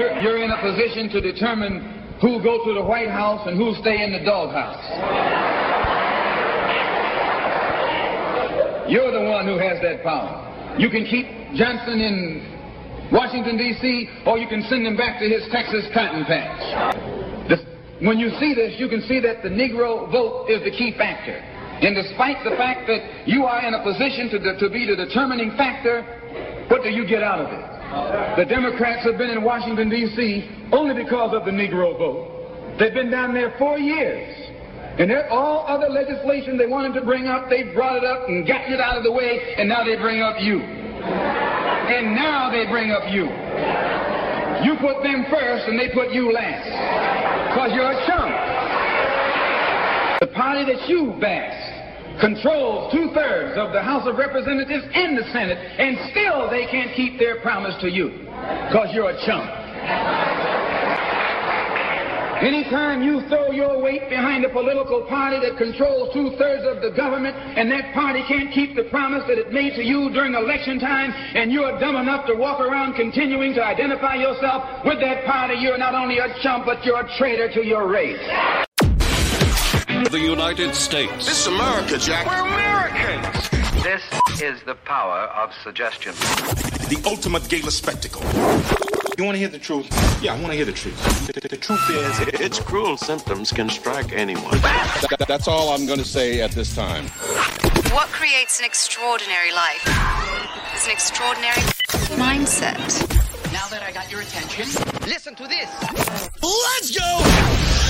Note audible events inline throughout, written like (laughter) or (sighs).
You're, you're in a position to determine who go to the White House and who stay in the doghouse. You're the one who has that power. You can keep Johnson in Washington, D.C., or you can send him back to his Texas cotton patch. This, when you see this, you can see that the Negro vote is the key factor. And despite the fact that you are in a position to, to be the determining factor, what do you get out of it? The Democrats have been in Washington, D.C. only because of the Negro vote. They've been down there four years. And all other legislation they wanted to bring up, they brought it up and gotten it out of the way, and now they bring up you. And now they bring up you. You put them first, and they put you last. Because you're a chump. The party that you backed controls two thirds of the House of Representatives and the Senate, and still they can't keep their promise to you because you're a chump. Anytime you throw your weight behind a political party that controls two thirds of the government and that party can't keep the promise that it made to you during election time, and you're dumb enough to walk around continuing to identify yourself with that party, you're not only a chump, but you're a traitor to your race. The United States. This is America, Jack. We're Americans. This is the power of suggestion. The ultimate gala spectacle. You want to hear the truth? Yeah, I want to hear the truth. The, the, the truth is, its cruel symptoms can strike anyone. That, that's all I'm going to say at this time. What creates an extraordinary life is an extraordinary mindset. Now that I got your attention, listen to this. Let's go!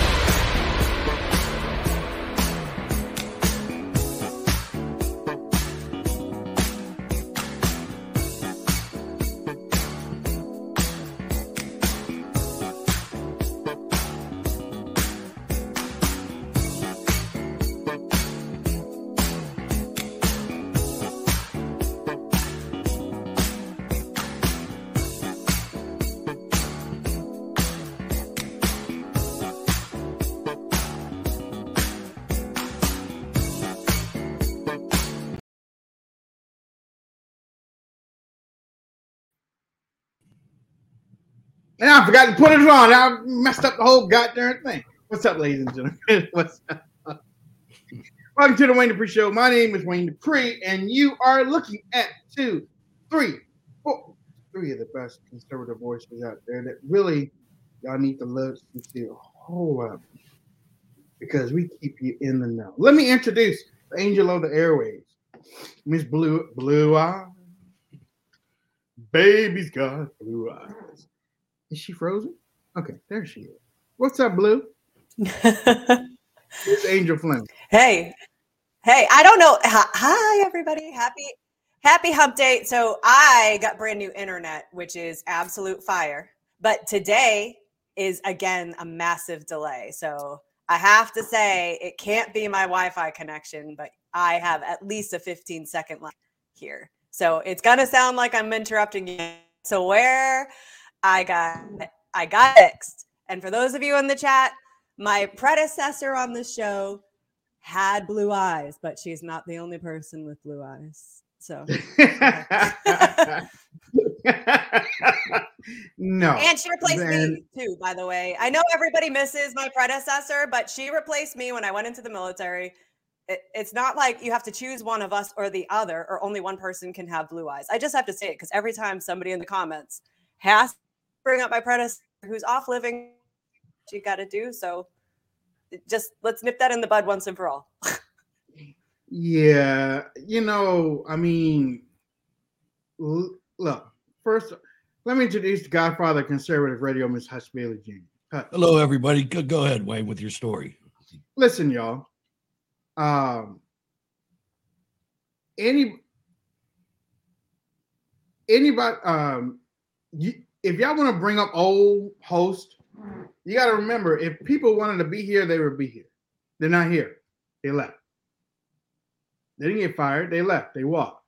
And I forgot to put it on. I messed up the whole goddamn thing. What's up, ladies and gentlemen? (laughs) What's up? Welcome to the Wayne Dupree Show. My name is Wayne Dupree, and you are looking at two, three, four, three of the best conservative voices out there that really y'all need to listen to a whole lot because we keep you in the know. Let me introduce the angel of the airways, Miss Blue Blue Eyes. Baby's got blue eyes. Is she frozen? Okay, there she is. What's up, Blue? (laughs) it's Angel Flynn. Hey, hey, I don't know. Hi, everybody. Happy, happy hump day. So I got brand new internet, which is absolute fire. But today is again a massive delay. So I have to say it can't be my Wi-Fi connection, but I have at least a 15 second lag here. So it's gonna sound like I'm interrupting you. So where I got I got fixed. And for those of you in the chat, my predecessor on the show had blue eyes, but she's not the only person with blue eyes. So no. (laughs) And she replaced then- me too, by the way. I know everybody misses my predecessor, but she replaced me when I went into the military. It, it's not like you have to choose one of us or the other, or only one person can have blue eyes. I just have to say it because every time somebody in the comments has bring up my predecessor who's off living, you got to do so. just let's nip that in the bud once and for all. Yeah, you know, I mean, l- look, first, let me introduce the Godfather Conservative Radio, Miss Hutch Bailey Jr. Hutch. Hello, everybody. Go, go ahead, Wayne, with your story. Listen, y'all. Um, any anybody, um, you, if y'all want to bring up old host, you got to remember if people wanted to be here, they would be here. They're not here. They left. They didn't get fired. They left. They walked.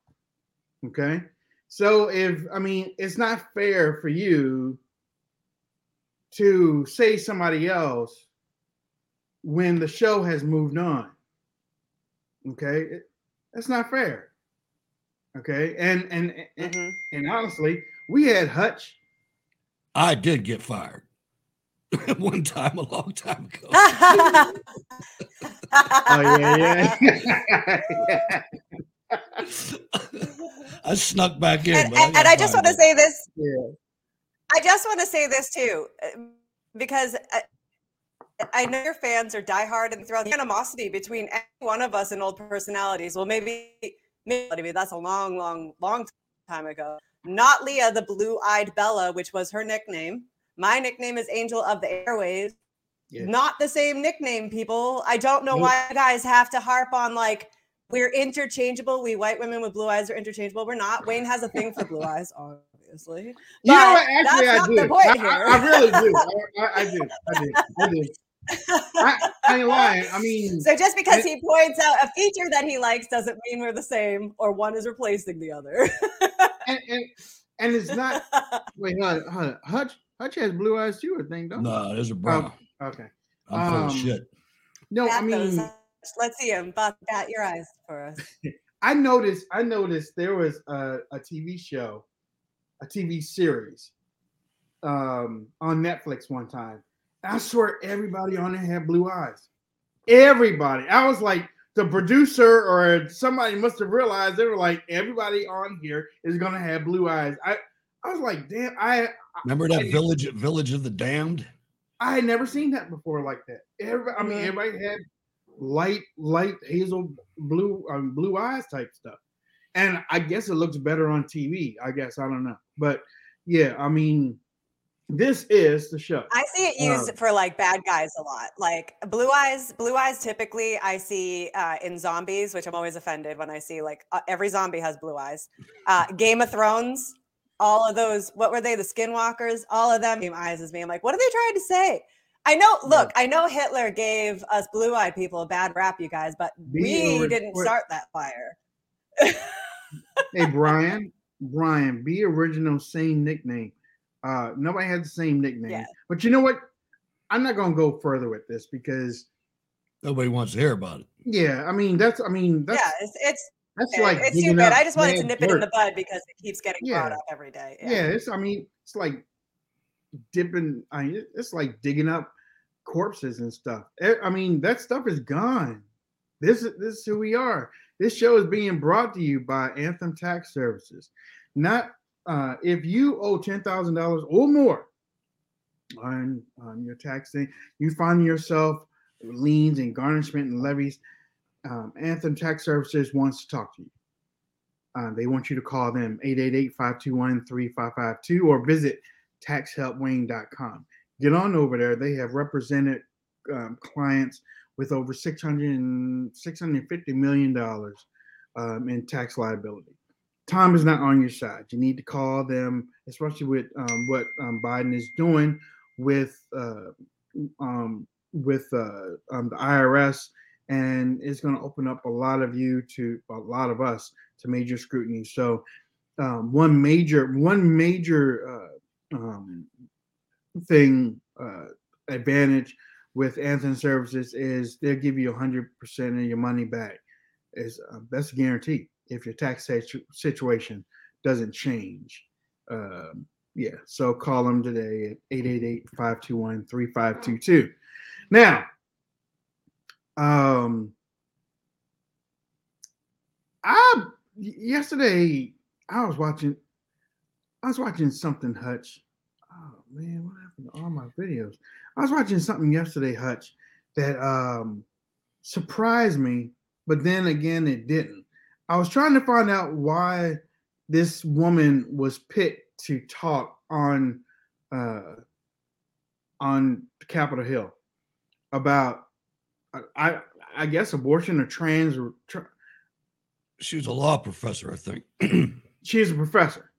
Okay. So if I mean, it's not fair for you to say somebody else when the show has moved on. Okay, that's not fair. Okay, and and and, mm-hmm. and honestly, we had Hutch. I did get fired (laughs) one time a long time ago. (laughs) Oh yeah, yeah. (laughs) I snuck back in, and, but I and I just want to say this. Yeah. I just want to say this too, uh, because I, I know your fans are diehard and throughout the animosity between any one of us and old personalities. Well, maybe, maybe that's a long, long, long time ago. Not Leah, the blue-eyed Bella, which was her nickname. My nickname is Angel of the Airways. Yeah. Not the same nickname, people. I don't know why you guys have to harp on like we're interchangeable. We white women with blue eyes are interchangeable. We're not. Wayne has a thing for blue eyes, (laughs) obviously. You know what? Actually, I do. I. I, I really do. (laughs) I, I, do. I do. I do. I, I ain't lying. I mean, So just because and- he points out a feature that he likes doesn't mean we're the same or one is replacing the other. (laughs) and, and and it's not. (laughs) Wait, hold on, hold on. Hutch Hutch has blue eyes too. I think. Don't he? No, there's a brown. Oh, okay. I'm full of um, shit. No, I Bat those mean, eyes. let's see him. Bat, bat your eyes for us. (laughs) I noticed. I noticed there was a, a TV show, a TV series, um, on Netflix one time. I swear everybody on there had blue eyes. Everybody. I was like, the producer or somebody must have realized they were like, everybody on here is gonna have blue eyes. I, I was like, damn, I Remember that I- village, village of the damned? I had never seen that before like that. Everybody, I mean, everybody had light, light hazel blue, um, blue eyes type stuff, and I guess it looks better on TV. I guess I don't know, but yeah, I mean, this is the show. I see it used Um, for like bad guys a lot. Like blue eyes, blue eyes typically I see uh, in zombies, which I'm always offended when I see like uh, every zombie has blue eyes. Uh, Game of Thrones, all of those, what were they? The Skinwalkers, all of them same eyes as me. I'm like, what are they trying to say? I know, look, I know Hitler gave us blue eyed people a bad rap, you guys, but we didn't start that fire. hey, Brian, Brian, be original, same nickname. Uh, nobody had the same nickname, Yeah. but you know what? I'm not gonna go further with this because, Nobody wants to hear about it. yeah, I mean, that's, I mean, that's yeah, it's, it's, that's like it's digging stupid. I just wanted to bad nip it in the bud because it keeps getting brought Yeah. up every day. yeah. it's i mean it's like dipping i mean it's like digging up corpses and stuff i mean that stuff is gone this is this is who we are this show is being brought to you by anthem tax services not uh if you owe $10000 or more on on your tax thing you find yourself liens and garnishment and levies um, anthem tax services wants to talk to you uh, they want you to call them 888-521-3552 or visit taxhelpwayne.com. Get on over there. They have represented um, clients with over 600 and 650 million dollars um, in tax liability. Time is not on your side. You need to call them, especially with um, what um, Biden is doing with uh, um, with uh, um, the IRS, and it's going to open up a lot of you to a lot of us to major scrutiny. So, um, one major one major uh, um, thing uh, advantage with Anthem Services is they'll give you 100% of your money back. Is uh, that's a guarantee if your tax situ- situation doesn't change. Um, yeah, so call them today at 888-521-3522. Now, um, I yesterday I was watching I was watching something Hutch. Oh man, what happened to all my videos? I was watching something yesterday, Hutch, that um, surprised me, but then again, it didn't. I was trying to find out why this woman was picked to talk on uh, on Capitol Hill about I I guess abortion or trans or tra- She was a law professor, I think. (clears throat) she is a professor.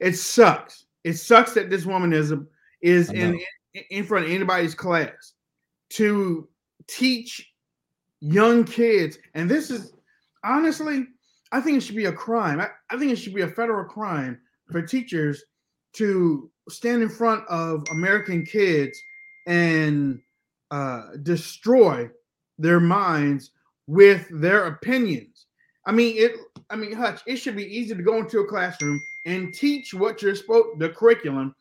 It sucks. It sucks that this woman is a is I in in front of anybody's class to teach young kids. And this is honestly, I think it should be a crime. I, I think it should be a federal crime for teachers to stand in front of American kids and uh, destroy their minds with their opinions. I mean, it. I mean, Hutch. It should be easy to go into a classroom and teach what you're supposed. The curriculum.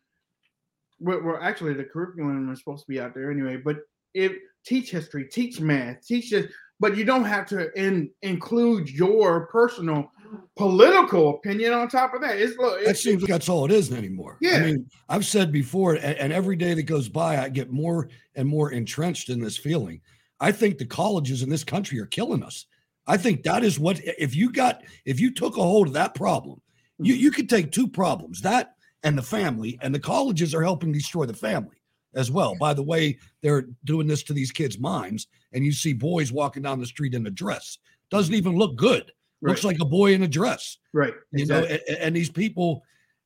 Well, actually, the curriculum is supposed to be out there anyway. But if teach history, teach math, teach this, but you don't have to in, include your personal political opinion on top of that. It's look. That seems like that's all it is anymore. Yeah. I mean, I've said before, and, and every day that goes by, I get more and more entrenched in this feeling. I think the colleges in this country are killing us. I think that is what if you got if you took a hold of that problem, you mm-hmm. you could take two problems, that and the family, and the colleges are helping destroy the family as well. By the way, they're doing this to these kids' minds, and you see boys walking down the street in a dress. Doesn't even look good. Looks like a boy in a dress right. you know and, and these people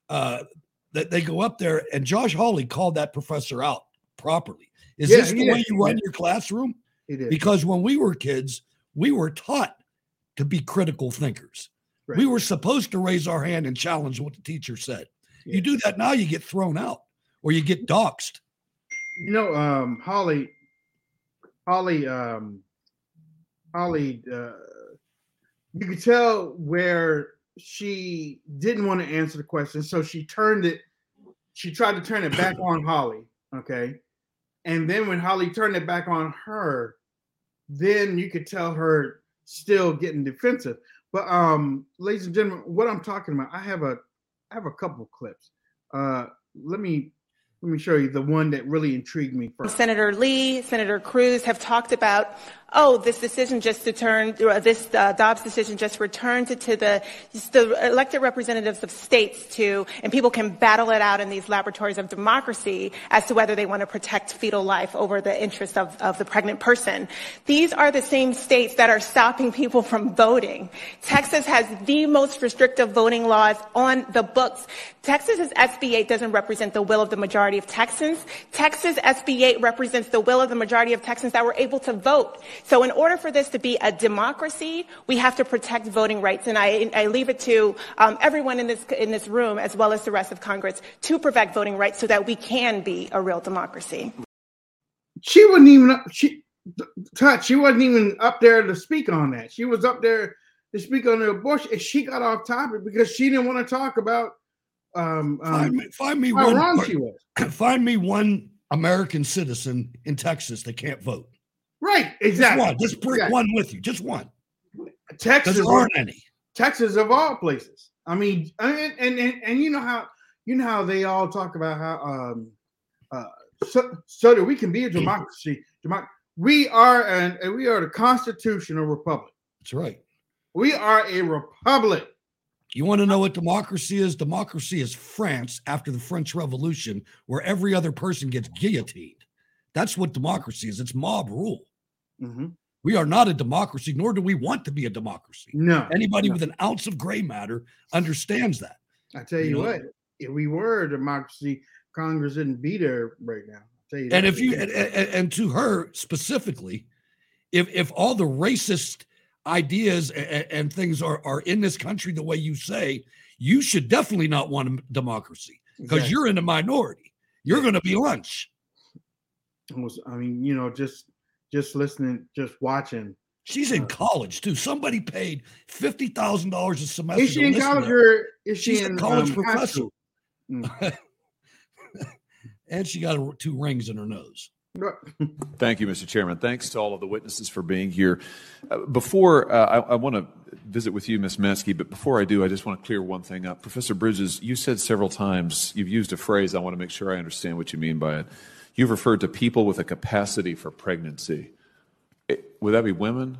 uh that they go up there and josh hawley called that professor out properly is Yeah, this the he way you run your classroom He did. because when we were kids we were taught to be critical thinkers we were supposed to raise our hand and challenge what the teacher said Yeah. you do that now you get thrown out or you get doxxed You know, um, Hawley, Hawley, um, Hawley, uh, you could tell where she didn't want to answer the question, so she turned it. She tried to turn it back (coughs) on Hawley. Okay, and then when Hawley turned it back on her, then you could tell her still getting defensive. But um, ladies and gentlemen, what I'm talking about, I have a, I have a couple clips. Uh, let me let me show you the one that really intrigued me first. Senator Lee, Senator Cruz have talked about, oh, this decision just to turn, uh, this uh, Dobbs decision just returned to, to the, the elected representatives of states to, and people can battle it out in these laboratories of democracy as to whether they want to protect fetal life over the interest of, of the pregnant person. These are the same states that are stopping people from voting. Texas has the most restrictive voting laws on the books. Texas's SB 8 doesn't represent the will of the majority of Texans. Texas SB 8 represents the will of the majority of Texans that were able to vote. So in order for this to be a democracy, we have to protect voting rights. And I, I leave it to um, everyone in this, in this room, as well as the rest of Congress, to protect voting rights so that we can be a real democracy. She wasn't even up, she touch. She wasn't even up there to speak on that. She was up there to speak on the abortion, and she got off topic because she didn't want to talk about um, um find me, find me how one wrong she was. (clears throat) find me one american citizen in texas that can't vote Right, just exactly. one just bring Exactly. one with you just one Texas there aren't any Texas of all places. I mean, and and, and, and you know how you know how they all talk about how um uh so, so that we can be a (clears throat) democracy. Democ- we are an we are the constitutional republic. that's right We are a republic. You want to know what democracy is? Democracy is France after the French Revolution, where every other person gets guillotined. That's what democracy is. It's mob rule. Mhm. We are not a democracy, nor do we want to be a democracy. No, Anybody no. with an ounce of gray matter understands that. I tell you, you know- what, if we were a democracy, Congress wouldn't be there right now. I'll tell you And that. if you and, and, and to her specifically, if if all the racist ideas and, and things are are in this country the way you say, you should definitely not want a democracy because Exactly. you're in the minority. You're going to be lunch. I mean, you know, just just listening, just watching. She's in college too. Somebody paid fifty thousand dollars a semester. Is she in college or is she She's a in college um, professor. Mm. (laughs) and she got a, two rings in her nose. Thank you, Mr. Chairman. Thanks to all of the witnesses for being here. Uh, before uh, I, I want to visit with you, Ms. Maskey, but before I do, I just want to clear one thing up. Professor Bridges, you said several times, you've used a phrase, I want to make sure I understand what you mean by it. You've referred to people with a capacity for pregnancy. It- would that be women?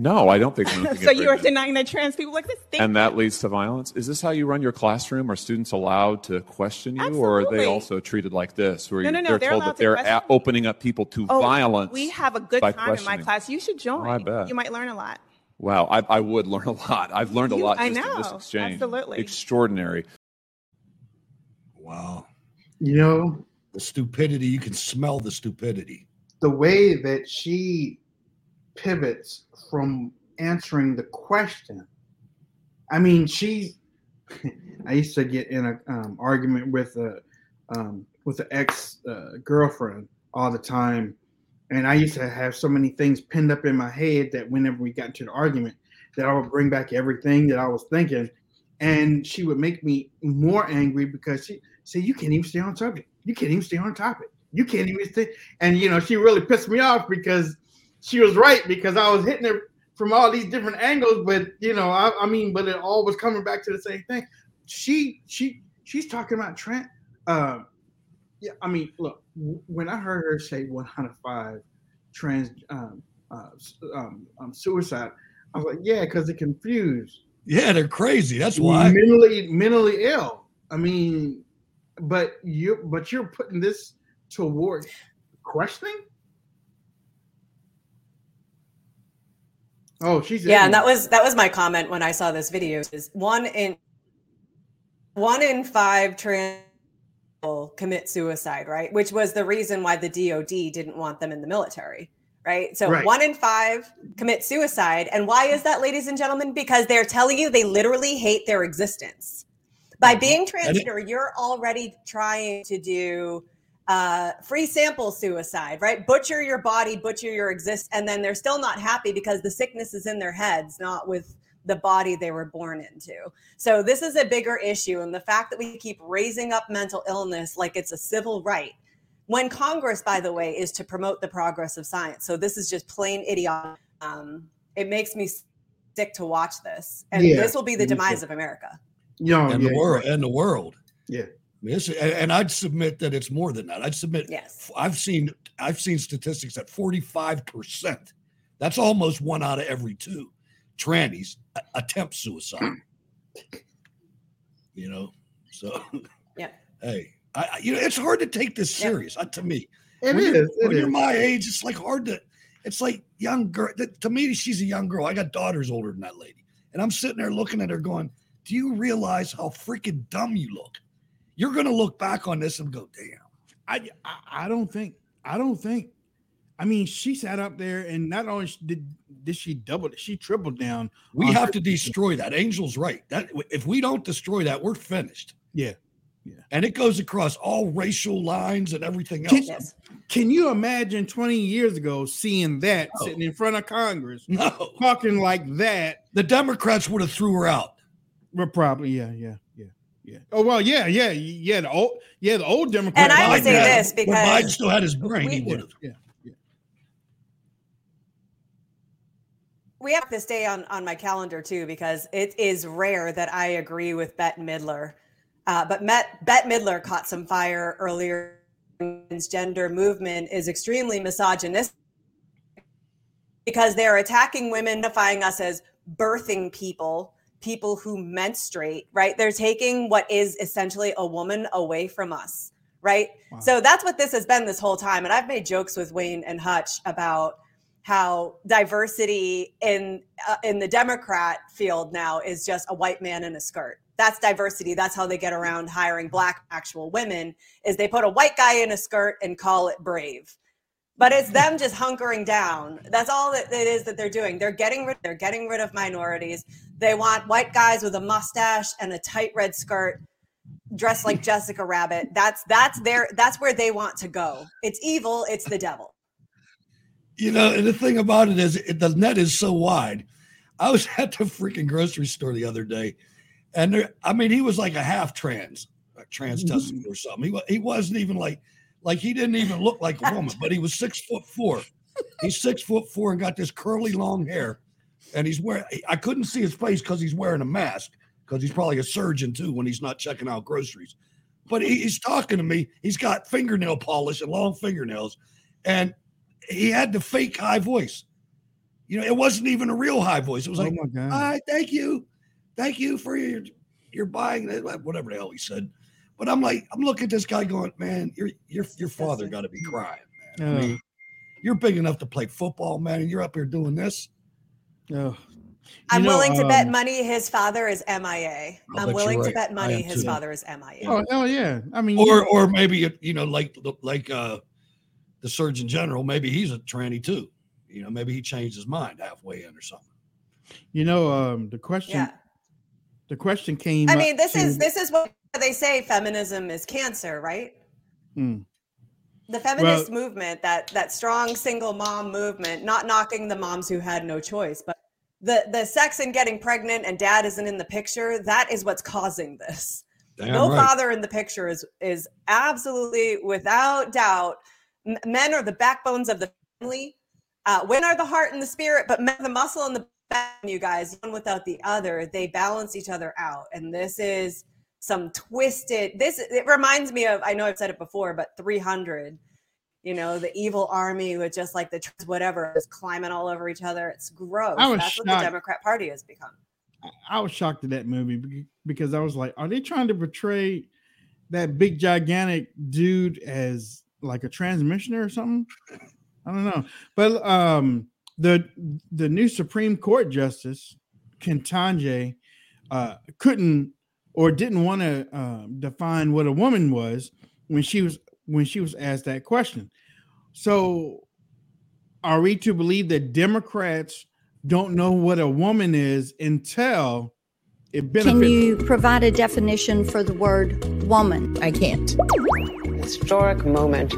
No, I don't think women (laughs) so you are denying that trans people exist? Thank and that leads to violence. Is this how you run your classroom? Are students allowed to question you, or are they also treated like this, where No, you- no, no, they're they're told that to they're a- opening up people to Oh, violence? We have a good time in my class. You should join. Oh, I bet. You might learn a lot. Wow, I, I would learn a lot. I've learned a You- lot I just in this know, exchange. absolutely. extraordinary. Wow. You know, the stupidity, you can smell the stupidity. the way that she pivots from answering the question. I mean, she. (laughs) I used to get in an um, argument with a um, with an ex uh, girlfriend all the time, and I used to have so many things pinned up in my head that whenever we got into an argument, that I would bring back everything that I was thinking, and she would make me more angry because she say you can't even stay on subject, you can't even stay on topic, you can't even stay, and you know she really pissed me off because she was right because I was hitting her from all these different angles, but you know I, I mean, but it all was coming back to the same thing. She she she's talking about Trent. Uh, yeah, I mean, look, when I heard her say 105 trans um, uh, um, um, suicide, I was like, yeah, because they're confused. Yeah, they're crazy. That's why. mentally mentally ill. I mean, but you but you're putting this toward questioning. Oh, she's yeah and that was that was my comment when i saw this video is one in one in five trans people commit suicide right? Which was the reason why the dod didn't want them in the military right? So Right. one in five commit suicide and why is that ladies and gentlemen? Because they're telling you they literally hate their existence. By being transgender you're already trying to do uh, free sample suicide, right? Butcher your body, butcher your exist, and then they're still not happy because the sickness is in their heads, not with the body they were born into. So this is a bigger issue, and the fact that we keep raising up mental illness like it's a civil right, when Congress, by the way, is to promote the progress of science. So this is just plain idiotic. Um, it makes me sick to watch this, and Yeah, this will be the demise of America. Yo, and yeah, the world and the world. Yeah. This, and, and I'd submit that it's more than that. I'd submit. Yes. I've seen I've seen statistics at forty five percent. That's almost one out of every two trannies attempt suicide. You know, so yeah. (laughs) Hey, I, I- you know it's hard to take this serious. uh, to me, It when you're- it when you're my age, it's like hard to. It's like young girl. th- To me, she's a young girl. I got daughters older than that lady, and I'm sitting there looking at her, going, "Do you realize how freaking dumb you look? You're gonna look back on this and go, damn." I, I I don't think I don't think. I mean, she sat up there and not only did did she double, she tripled down. We have her- to destroy that. Angel's right. That if we don't destroy that, we're finished. Yeah. Yeah. And it goes across all racial lines and everything Can, else. can you imagine 20 years ago seeing that No. sitting in front of Congress, No. talking like that? The Democrats would have threw her out. Well, probably, yeah, yeah, yeah, yeah. Oh well, yeah, yeah, yeah. The old, yeah, the old Democrat. And I would say had- this when because Biden still had his brain, he we- would have. Yeah. we have this day on on my calendar too because it is rare that I agree with Bette Midler. Uh, but Met, Bette Midler caught some fire earlier. Transgender movement is extremely misogynistic because they're attacking women, defying us as birthing people, people who menstruate, right? They're taking what is essentially a woman away from us, right? Wow. So that's what this has been this whole time. And I've made jokes with Wayne and Hutch about how diversity in uh, in the Democrat field now is just a white man in a skirt. That's diversity. That's how they get around hiring black actual women is they put a white guy in a skirt and call it brave but it's them just hunkering down. That's all that it is that they're doing. They're getting rid. They're getting rid of minorities. They want white guys with a mustache and a tight red skirt, dressed like Jessica Rabbit. That's that's their that's where they want to go. It's evil. It's the devil. You know, and the thing about it is, it, the net is so wide. I was (laughs) at the freaking grocery store the other day, and there, I mean, he was like a half trans, trans mm-hmm. testicle or something. He, he wasn't even like like he didn't even look like a (laughs) woman, but he was six foot four. He's six foot four and got this curly long hair. And he's wearing, I couldn't see his face because he's wearing a mask because he's probably a surgeon too when he's not checking out groceries. But he, he's talking to me. He's got fingernail polish and long fingernails. And he had the fake high voice. You know, it wasn't even a real high voice. It was oh like, "Hi, thank you, thank you for your your buying whatever the hell he said." But I'm like, I'm looking at this guy going, man, your your your father got to be crying, man. I mean, you're big enough to play football, man, and you're up here doing this. Oh. I'm know, willing to um, bet money his father is MIA. I'm willing right. to bet money his too. father is MIA. Oh, oh yeah. I mean, or or maybe you know, like like uh the Surgeon General, maybe he's a tranny too. You know, maybe he changed his mind halfway in or something. You know, um the question yeah. the question came I mean, this to, is this is what they say feminism is cancer, right? Hmm. The feminist well, movement, that that strong single mom movement, not knocking the moms who had no choice, but the the sex and getting pregnant and dad isn't in the picture, that is what's causing this. no right. father in the picture is is absolutely without doubt. Men are the backbones of the family. Uh, women are the heart and the spirit, but men the muscle and the back. You guys, one without the other, they balance each other out, and this is some twisted this it reminds me of i know i've said it before but 300 you know the evil army with just like the whatever is climbing all over each other. It's gross. That's shocked. what the democrat party has become. I was shocked at that movie because i was like are they trying to portray that big gigantic dude as like a transmissioner or something? I don't know. But um the the new supreme court justice Ketanji uh couldn't or didn't want to uh, define what a woman was when she was when she was asked that question. So, are we to believe that Democrats don't know what a woman is until it benefits? Can you provide a definition for the word woman? I can't. Historic moment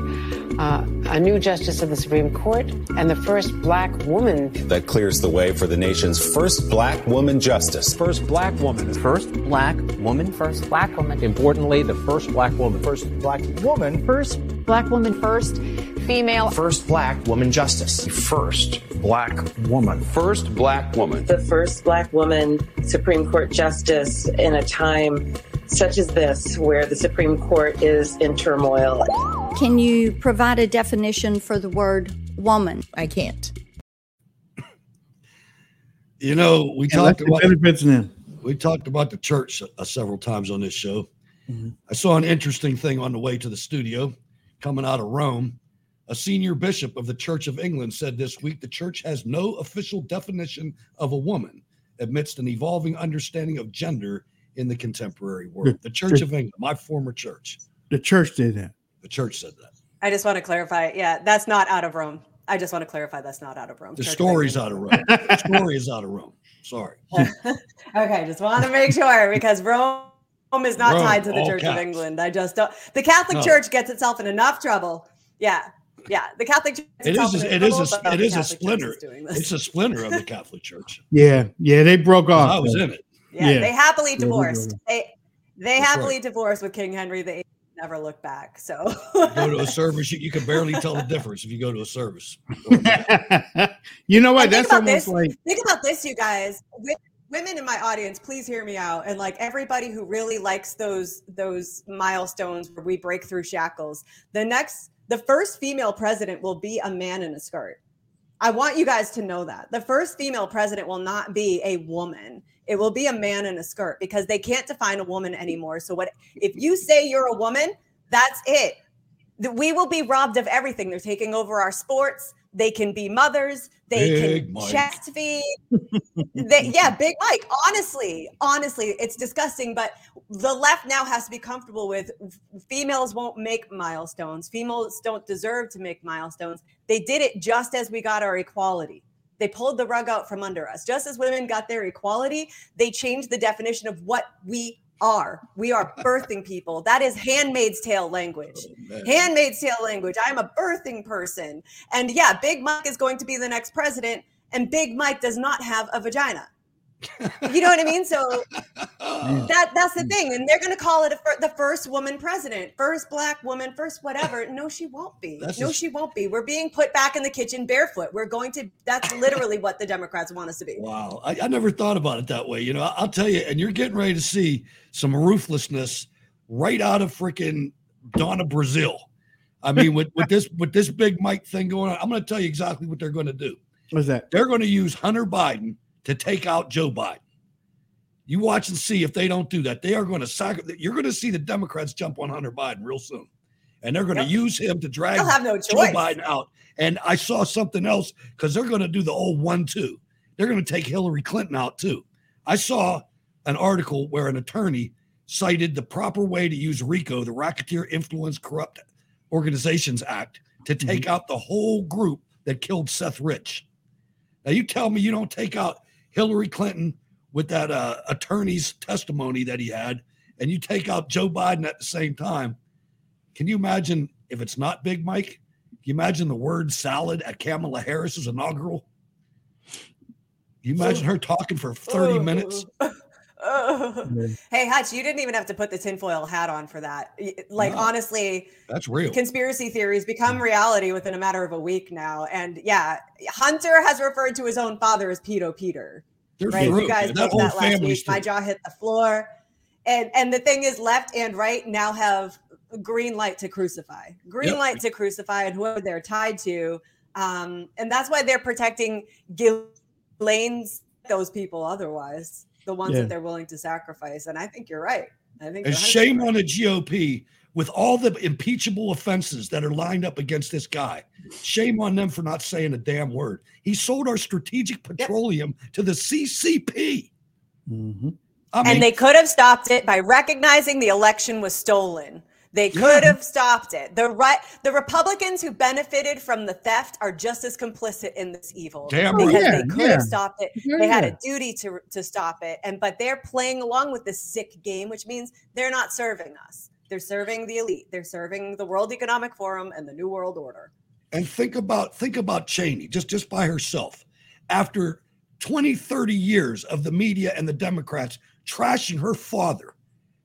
uh, a new justice of the Supreme Court, and the first black woman. That clears the way for the nation's first black woman justice. First black woman. First black woman. First black woman. Importantly, the first black woman. First black woman. First black woman. First female. First black woman justice. First black woman. First black woman. The first black woman Supreme Court justice in a time such as this, where the Supreme Court is in turmoil. Can you provide a definition for the word woman? I can't. You know, we yeah, talked about we talked about the church uh, several times on this show. Mm-hmm. I saw an interesting thing on the way to the studio coming out of Rome. A senior bishop of the Church of England said this week the church has no official definition of a woman amidst an evolving understanding of gender in the contemporary world. The, the Church the, of England, my former church. The church did that. The church said that. I just want to clarify. Yeah, that's not out of Rome. I just want to clarify that's not out of Rome. The church story's out of Rome. the story is out of Rome. Sorry. (laughs) okay, just want to make sure because Rome is not Rome, tied to the Church caps. of England. I just don't. The Catholic no. Church gets itself in enough trouble. Yeah, yeah. The Catholic Church. It is. A, it is. A, it is a splinter. It's a splinter of the Catholic Church. (laughs) Yeah, yeah. They broke off. I was in it. Yeah, yeah. they happily divorced. They they That's happily right. divorced with King Henry the never look back. So go to a service, you, you, can barely tell the difference if you go to a service. (laughs) you know what? That's almost this. like think about this, you guys. Women in my audience, please hear me out. And like everybody who really likes those those milestones where we break through shackles, the next the first female president will be a man in a skirt. I want you guys to know that. The first female president will not be a woman It will be a man in a skirt because they can't define a woman anymore. So what if you (laughs) say you're a woman, that's it. We will be robbed of everything. They're taking over our sports. They can be mothers. They Big can Mike. chest feed. (laughs) they, yeah, Big Mike. Honestly, honestly, it's disgusting. But the left now has to be comfortable with females won't make milestones. Females don't deserve to make milestones. They did it just as we got our equality. They pulled the rug out from under us. Just as women got their equality, they changed the definition of what we are. We are (laughs) birthing people. That is handmaid's tale language. Oh, handmaid's tale language. I'm a birthing person. And yeah, Big Mike is going to be the next president, and Big Mike does not have a vagina. You know what I mean? So (laughs) that that's the mm. thing, and they're going to call it a, fir- the first woman president, first black woman, first whatever. No, she won't be. That's no, just- she won't be. We're being put back in the kitchen barefoot. We're going to. That's literally what the Democrats want us to be. Wow, I, I never thought about it that way. You know, I- I'll tell you, and you're getting ready to see some ruthlessness right out of freaking Donna Brazile. I mean, with, with this with this big Mike thing going on, I'm going to tell you exactly what they're going to do. What's that? They're going to use Hunter Biden to take out Joe Biden. You watch and see if they don't do that. They are going to sac. You're going to see the Democrats jump on Hunter Biden real soon, and they're going to use him to drag no Joe. Biden out. And I saw something else because they're going to do the old one-two. They're going to take Hillary Clinton out too. I saw an article where an attorney cited the proper way to use RICO, the Racketeer Influence Corrupt Organizations Act, to take out the whole group that killed Seth Rich. Now you tell me you don't take out Hillary Clinton with that uh, attorney's testimony that he had, and you take out Joe Biden at the same time. Can you imagine if it's not Big Mike? Can you imagine the word salad at Kamala Harris's inaugural? Can you imagine her talking for 30 minutes? (laughs) Hey, Hutch, you didn't even have to put the tinfoil hat on for that. Like, No. honestly, That's real. conspiracy theories become reality within a matter of a week now. And yeah, Hunter has referred to his own father as Pedo Peter. They're right? through. You guys That that last week. My jaw hit the floor. And and the thing is, left and right now have green light to crucify, green Yep. light to crucify, and whoever they're tied to. Um, and that's why they're protecting Ghislaine's those people. Otherwise, the ones Yeah. that they're willing to sacrifice. And I think you're right. I think And you're 100% shame on the GOP with all the impeachable offenses that are lined up against this guy. Shame on them for not saying a damn word. He sold our strategic petroleum to the CCP. Mm-hmm. I mean, and they could have stopped it by recognizing the election was stolen. They could have stopped it. The right, the Republicans who benefited from the theft are just as complicit in this evil Damn because oh, right. they could yeah. have stopped it. Yeah, they had a duty to to stop it, and but they're playing along with this sick game, which means they're not serving us. They're serving the elite. They're serving the World Economic Forum and the New World Order. and think about think about Cheney just just by herself after 20 30 years of the media and the democrats trashing her father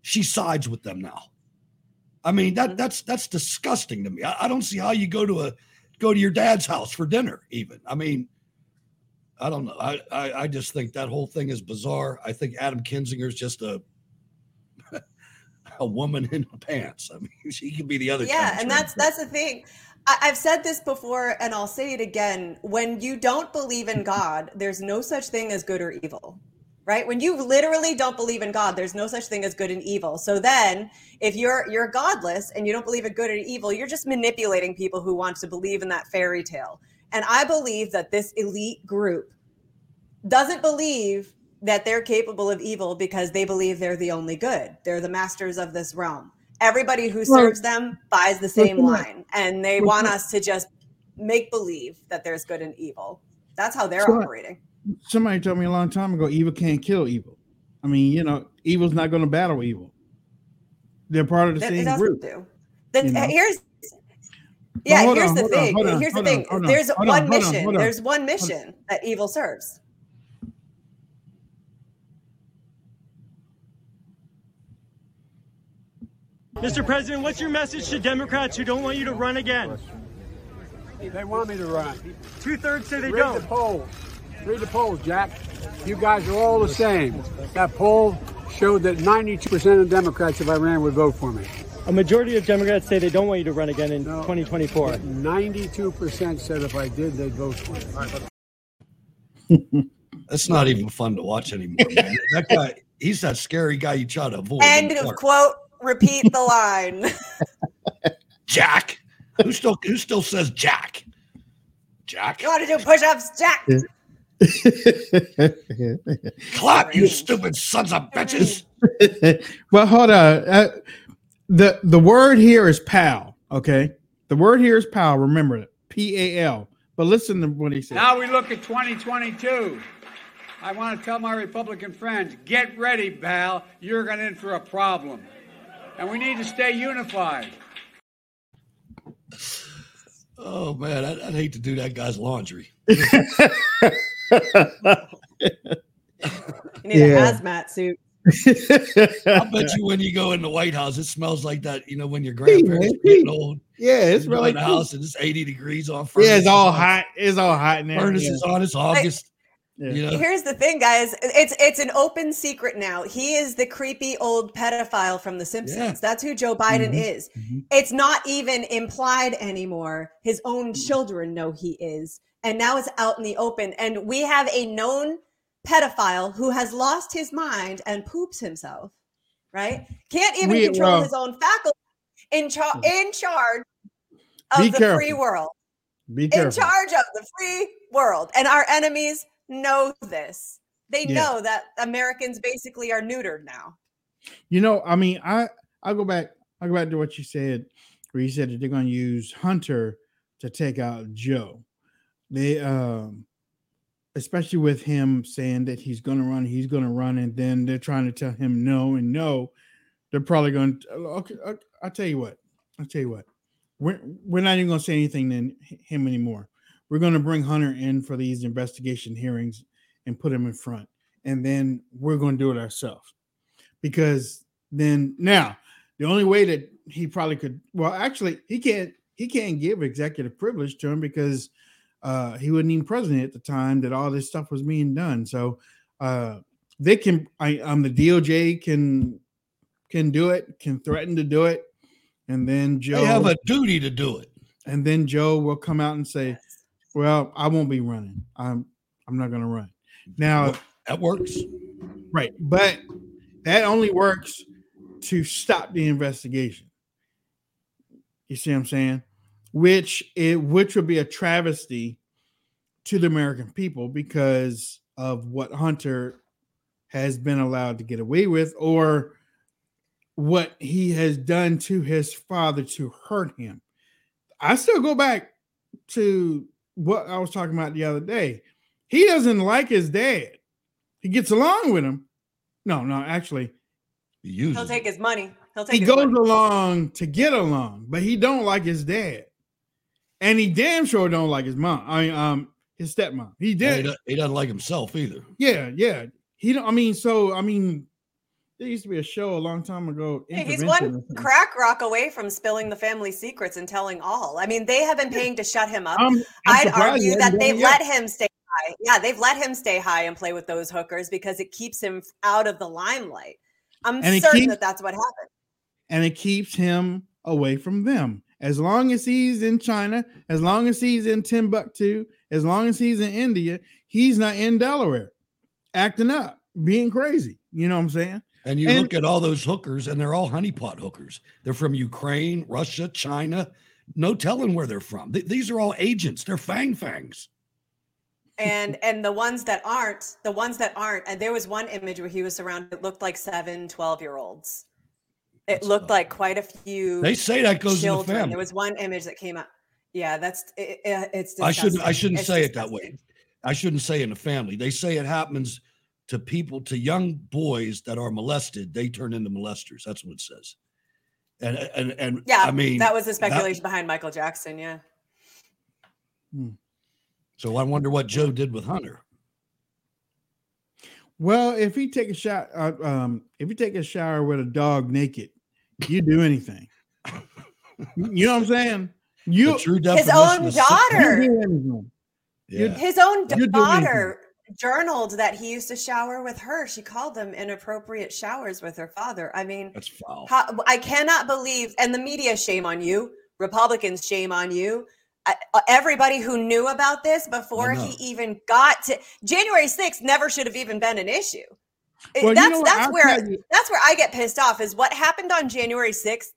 she sides with them now i mean that that's that's disgusting to me. I, I don't see how you go to a go to your dad's house for dinner even. I mean i don't know. I i, I just think that whole thing is bizarre. I think adam kinzinger's just a (laughs) a woman in pants. I mean (laughs) she could be the other yeah and that's that's the thing. I, i've said this before and i'll say it again. When you don't believe in god there's no such thing as good or evil right when you literally don't believe in god there's no such thing as good and evil so then if you're you're godless and you don't believe in good and evil you're just manipulating people who want to believe in that fairy tale and i believe that this elite group doesn't believe that they're capable of evil because they believe they're the only good. They're the masters of this realm. Everybody who serves them buys the same line, and they want us to just make believe that there's good and evil. That's how they're So- operating. Somebody told me a long time ago, evil can't kill evil. I mean, you know, evil's not going to battle evil. They're part of the That- same group. what do. Then you know? here's yeah, hold here's on, the hold on, thing. hold on, here's the on, thing. on, There's hold one on, hold on, mission. on. There's one mission that evil serves. Mr. President, what's your message to Democrats who don't want you to run again? They want me to run. Two thirds say they Read don't. the polls. Read the polls, Jack. You guys are all the same. That poll showed that 92% of Democrats, if I ran, would vote for me. A majority of Democrats say they don't want you to run again in 2024. 92% said if I did, they'd vote for me. (laughs) That's not even fun to watch anymore, man. that guy, he's that scary guy you try to avoid. End of park. quote. Repeat the line. (laughs) (laughs) Jack. Who still who still says Jack? Jack. You want to do push-ups, Jack? Clap, you stupid sons of bitches. (laughs) well, hold on. Uh, the the word here is pal. Okay, the word here is pal. Remember it, P A L. But listen to what he said. Now we look at 2022. I want to tell my Republican friends get ready, pal. You're going in for a problem. And we need to stay unified. Oh man, I'd, I'd hate to do that guy's laundry. (laughs) (laughs) You need Yeah. a hazmat suit. I bet you when you go in the White House, it smells like that. You know, when your grandparents are getting old. Yeah, it's You really in the house and it's 80 degrees on. Yeah, it's all hot. It's all hot in there. Furnace yeah. is on. It's August. You know, Here's the thing, guys. It's it's an open secret now. He is the creepy old pedophile from The Simpsons. Yeah. That's who Joe Biden Mhm. is. It's not even implied anymore. His own children know he is, and now it's out in the open. And we have a known pedophile who has lost his mind and poops himself. Right? Can't even We- control well- his own faculty. In charge, in charge of the careful. free world Be careful. in charge of the free world. And our enemies know this. They Yeah. know that Americans basically are neutered now. You know, I mean, I I go back. I go back to what you said, where you said that they're going to use Hunter to take out Joe. They, um, especially with him saying that he's going to run, he's going to run, and then they're trying to tell him no and no. They're probably going to. Okay, I'll tell you what. I'll tell you what. We're we're not even going to say anything to him anymore. We're going to bring Hunter in for these investigation hearings and put him in front, and then we're going to do it ourselves. Because then now the only way that he probably could well actually he can't he can't give executive privilege to him because uh he wasn't even president at the time that all this stuff was being done. So uh they can i um the doj can can do it can threaten to do it and then joe they have a duty to do it. and then joe will come out and say well i won't be running. I'm i'm not going to run. Now that works. Right but that only works to stop the investigation. You see what i'm saying? Which it which would be a travesty to the american people because of what hunter has been allowed to get away with or what he has done to his father to hurt him. I still go back to what i was talking about the other day he doesn't like his dad he gets along with him no no actually He'll take his money. He'll take he his goes money. along to get along, but he don't like his dad, and he damn sure don't like his mom. I mean, um, his stepmom. He He, did. do- he doesn't like himself either. Yeah, yeah. He don't. I mean, so I mean, there used to be a show a long time ago. Hey, he's one crack rock away from spilling the family secrets and telling all. I mean, they have been paying to shut him up. I'd argue that they've yet. let him stay high. Yeah, they've let him stay high and play with those hookers because it keeps him out of the limelight. I'm And certain keeps- that that's what happened. and it keeps him away from them. As long as he's in China, as long as he's in Timbuktu, as long as he's in India, he's not in Delaware, acting up, being crazy. You know what I'm saying? And you And- look at all those hookers, and they're all honeypot hookers. They're from Ukraine, Russia, China. No telling where they're from. Th- these are all agents. They're fang fangs. and and the ones that aren't the ones that aren't and there was one image where he was surrounded it looked like seven 12 year olds it looked like quite a few They say that goes in the family. there was one image that came up. yeah that's it, it- it's I shouldn't. I shouldn't It's say it that way. I shouldn't say in the family. They say it happens to people, to young boys that are molested. They turn into molesters. That's what it says. And and and yeah I mean that was the that- speculation behind michael jackson yeah so I wonder what Joe did with Hunter. Well, if he take a shot, uh, um, if you take a shower with a dog naked, you do anything. you know what I'm saying? You true his own daughter You do anything. Yeah. his own You do anything. daughter journaled that he used to shower with her she called them inappropriate showers with her father i mean That's foul. How, I cannot believe, and the media shame on you. Republicans shame on you. uh, everybody who knew about this before he even got to January 6th never should have even been an issue. Well, you that's know that's I'll where you- that's where I get pissed off is what happened on January 6th.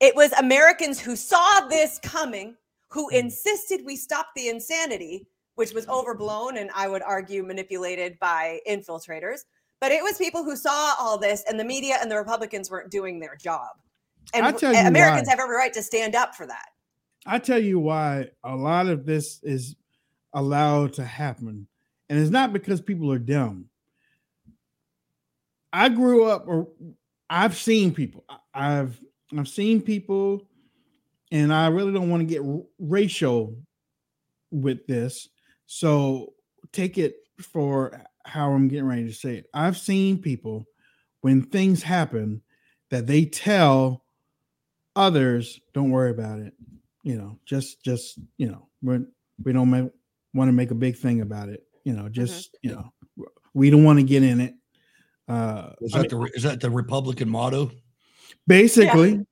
It was Americans who saw this coming, who Mm. insisted we stop the insanity, which was overblown and I would argue manipulated by infiltrators. But it was people who saw all this, and the media and the Republicans weren't doing their job. And I'll tell you Americans why. have every right to stand up for that. I tell you why a lot of this is allowed to happen, and it's not because people are dumb. I grew up, or I've seen people. I've I've seen people, and I really don't want to get racial with this. So take it for how I'm getting ready to say it. I've seen people when things happen that they tell others, "Don't worry about it." You know, just just you know, we're, we don't make, want to make a big thing about it. You know, just you know, we don't want to get in it. Uh, Is I that mean- the is that the Republican motto? basically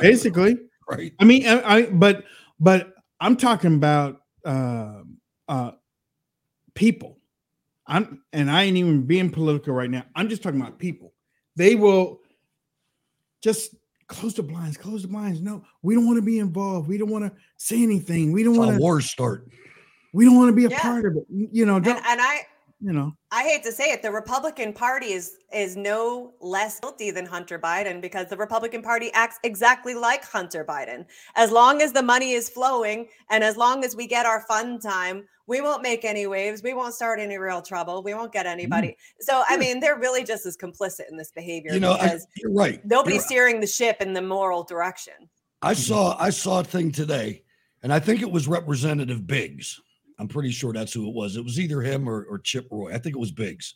basically (laughs) right i mean I, I but but i'm talking about uh uh people. I'm and i ain't even being political right now. I'm just talking about people. They will just close the blinds close the blinds. No we don't want to be involved. We don't want to say anything. We don't want to wars start. we don't want to be a Yeah. part of it. You know And, don't, and I you know I hate to say it, the Republican Party is is no less guilty than Hunter Biden because the Republican Party acts exactly like Hunter Biden. As long as the money is flowing and as long as we get our fun time, we won't make any waves. We won't start any real trouble. We won't get mm-hmm. anybody. So I mean, they're really just as complicit in this behavior You know, I, you're right. nobody's You're- steering the ship in the moral direction. I mm-hmm. saw I saw a thing today, and I think it was Representative Biggs. I'm pretty sure that's who it was. It was either him or, or Chip Roy. I think it was Biggs.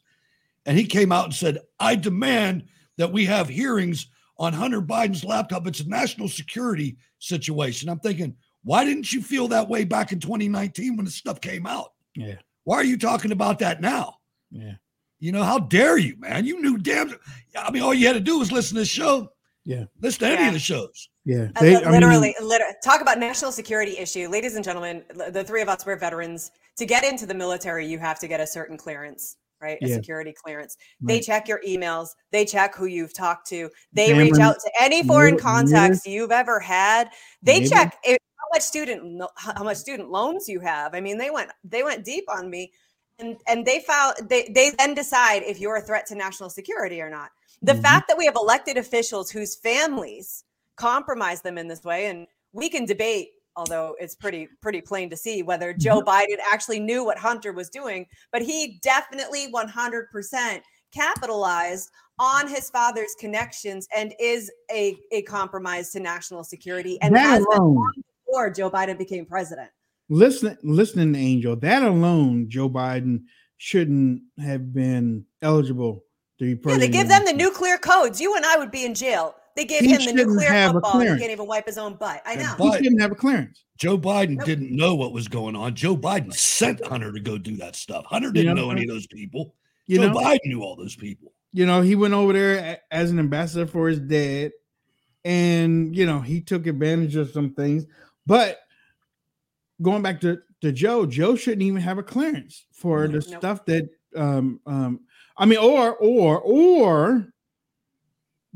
And he came out and said, I demand that we have hearings on Hunter Biden's laptop. It's a national security situation. I'm thinking, why didn't you feel that way back in 2019 when the stuff came out? yeah Why are you talking about that now? yeah You know, how dare you, man? You knew damn. I mean, all you had to do was listen to this show. Yeah. Listen to any of the shows. Yeah Uh, they, li- I mean, literally, talk about national security issue, ladies and gentlemen. The three of us were veterans. To get into the military, you have to get a certain clearance, right? A Yeah. security clearance. They check your emails. They check who you've talked to. They Cameron, reach out to any foreign contacts you've ever had. They Maybe. check how much student how much student loans you have. I mean, they went they went deep on me, and and they found they they then decide if you're a threat to national security or not. The Mhm. fact that we have elected officials whose families compromise them in this way, and we can debate, although it's pretty pretty plain to see whether mm-hmm. Joe Biden actually knew what Hunter was doing, but he definitely 100% capitalized on his father's connections and is a, a compromise to national security and That alone. long before Joe Biden became president. listen listening angel that alone joe biden shouldn't have been eligible to be Yeah, president they give them the nuclear codes. You and I would be in jail. They gave He him the shouldn't nuclear have a football. and He clearance. can't even wipe his own butt. I know. he didn't have a clearance Joe Biden didn't know what was going on. Joe Biden sent Hunter to go do that stuff. Hunter didn't know, know any of those people. you Joe know? Biden knew all those people. you know he went over there as an ambassador for his dad and you know he took advantage of some things but going back to, to joe joe shouldn't even have a clearance for the Nope. stuff that um um i mean or or or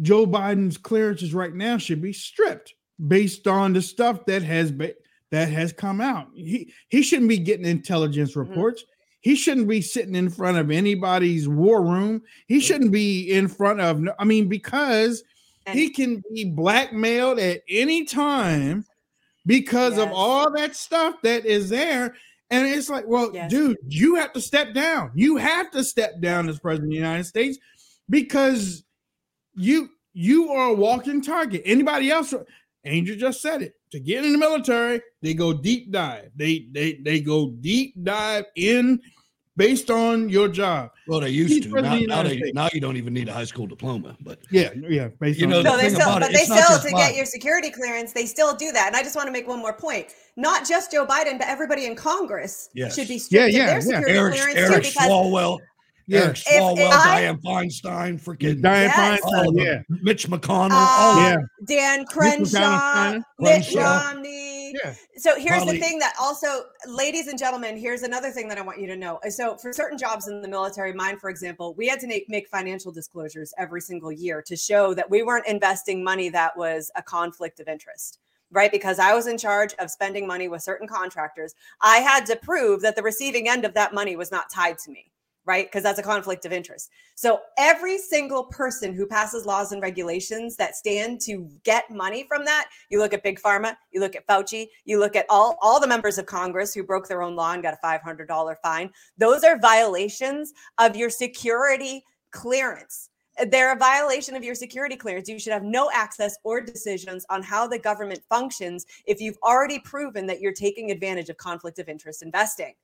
joe biden's clearances right now should be stripped based on the stuff that has been that has come out he he shouldn't be getting intelligence Mm-hmm. reports he shouldn't be sitting in front of anybody's war room. He shouldn't be in front of, I mean, because he can be blackmailed at any time because of all that stuff that is there. And it's like, well, Yes. dude, you have to step down. You have to step down as president of the United States because you you are a walking target. Anybody else? Angel just said it. To get in the military, they go deep dive. They they they go deep dive in based on your job. Well, they He's used to. Now, the now, they, now you don't even need a high school diploma. But Yeah, yeah. Based You on know, No, the they still, but it, they still just to get your security clearance, they still do that. And I just want to make one more point. Not just Joe Biden, but everybody in Congress Yes. should be Yeah, stripped yeah, of their yeah. security Eric, clearance Eric too, because Swalwell, Yeah. Eric If- if Swalwell, I- Dianne Feinstein, freaking Dianne Yes. Feinstein, them. yeah. Mitch McConnell, uh, all of Yeah. them. Dan McConnell, Crenshaw, Steiner. Mitt Crenshaw. Romney, mean, so here's Probably- the thing that also, ladies and gentlemen, here's another thing that I want you to know. So, for certain jobs in the military, mine, for example, we had to make, make financial disclosures every single year to show that we weren't investing money that was a conflict of interest. Right, because I was in charge of spending money with certain contractors, I had to prove that the receiving end of that money was not tied to me right? Because that's a conflict of interest. So every single person who passes laws and regulations that stand to get money from that, you look at Big Pharma, you look at Fauci, you look at all all the members of Congress who broke their own law and got a $500 fine. Those are violations of your security clearance. They're a violation of your security clearance. You should have no access or decisions on how the government functions if you've already proven that you're taking advantage of conflict of interest investing.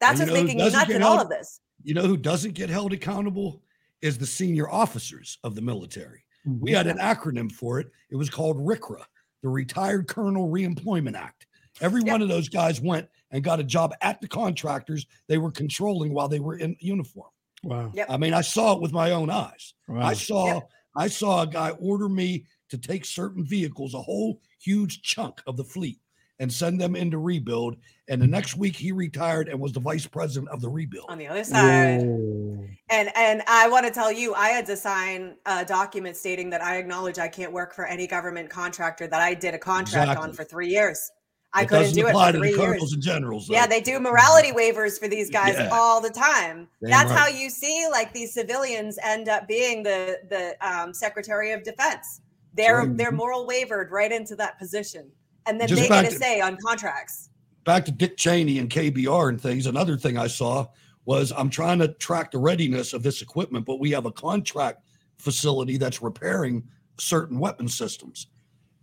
That's And what's know making you nuts in all of this. You know who doesn't get held accountable is the senior officers of the military. Mm-hmm. We had an acronym for it. It was called RICRA, the Retired Colonel Reemployment Act. Every one of those guys went and got a job at the contractors they were controlling while they were in uniform. Wow. I mean, I saw it with my own eyes. Wow. I saw I saw a guy order me to take certain vehicles, a whole huge chunk of the fleet, and send them into rebuild. And the next week he retired and was the vice president of the rebuild. on the other side. And and I want to tell you, I had to sign a document stating that I acknowledge I can't work for any government contractor that I did a contract on for three years. I It couldn't doesn't do it for to three the colonels years. and generals. though. Yeah, they do morality waivers for these guys Yeah. all the time. Damn That's how you see like these civilians end up being the the um, Secretary of Defense. They're right. they're moral wavered right into that position, and then Just they get a to- say on contracts. back to Dick Cheney and KBR and things, another thing I saw was I'm trying to track the readiness of this equipment, but we have a contract facility that's repairing certain weapon systems.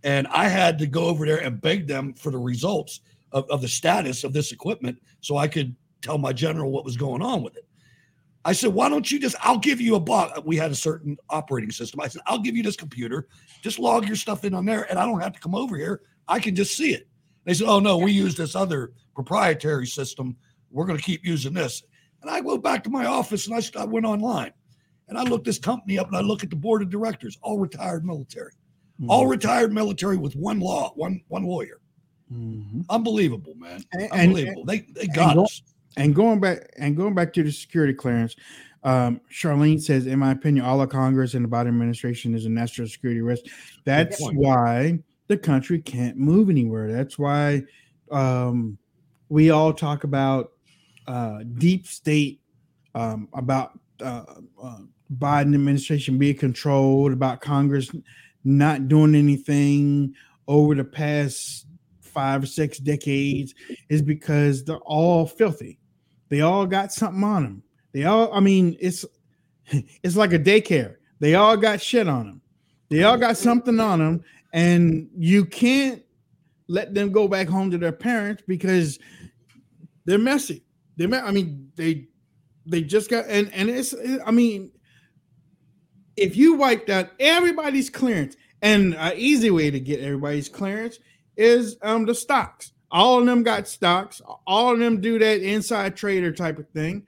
And I had to go over there and beg them for the results of, of the status of this equipment so I could tell my general what was going on with it. I said, why don't you just, I'll give you a box. We had a certain operating system. I said, I'll give you this computer, just log your stuff in on there, and I don't have to come over here. I can just see it. They said, oh, no, we use this other proprietary system. We're going to keep using this. And I go back to my office and I, I went online and I looked this company up and I look at the board of directors, all retired military, all Mm-hmm. retired military with one law, one one lawyer. Unbelievable, man. And- Unbelievable. they they and got go- us. And going back and going back to the security clearance, um, Charlene says, in my opinion, all of Congress and the Biden administration is a national security risk. That's why the country can't move anywhere. That's why um, we all talk about uh, deep state, um, about uh, uh, Biden administration being controlled, about Congress not doing anything over the past five or six decades, is because they're all filthy. They all got something on them. They all, I mean, it's (laughs) it's like a daycare. They all got shit on them. They all got something on them, and you can't let them go back home to their parents because they're messy. They, I mean, they they just got and and it's, I mean, if you wiped out everybody's clearance, and an easy way to get everybody's clearance is um the stocks. All of them got stocks. All of them do that inside trader type of thing.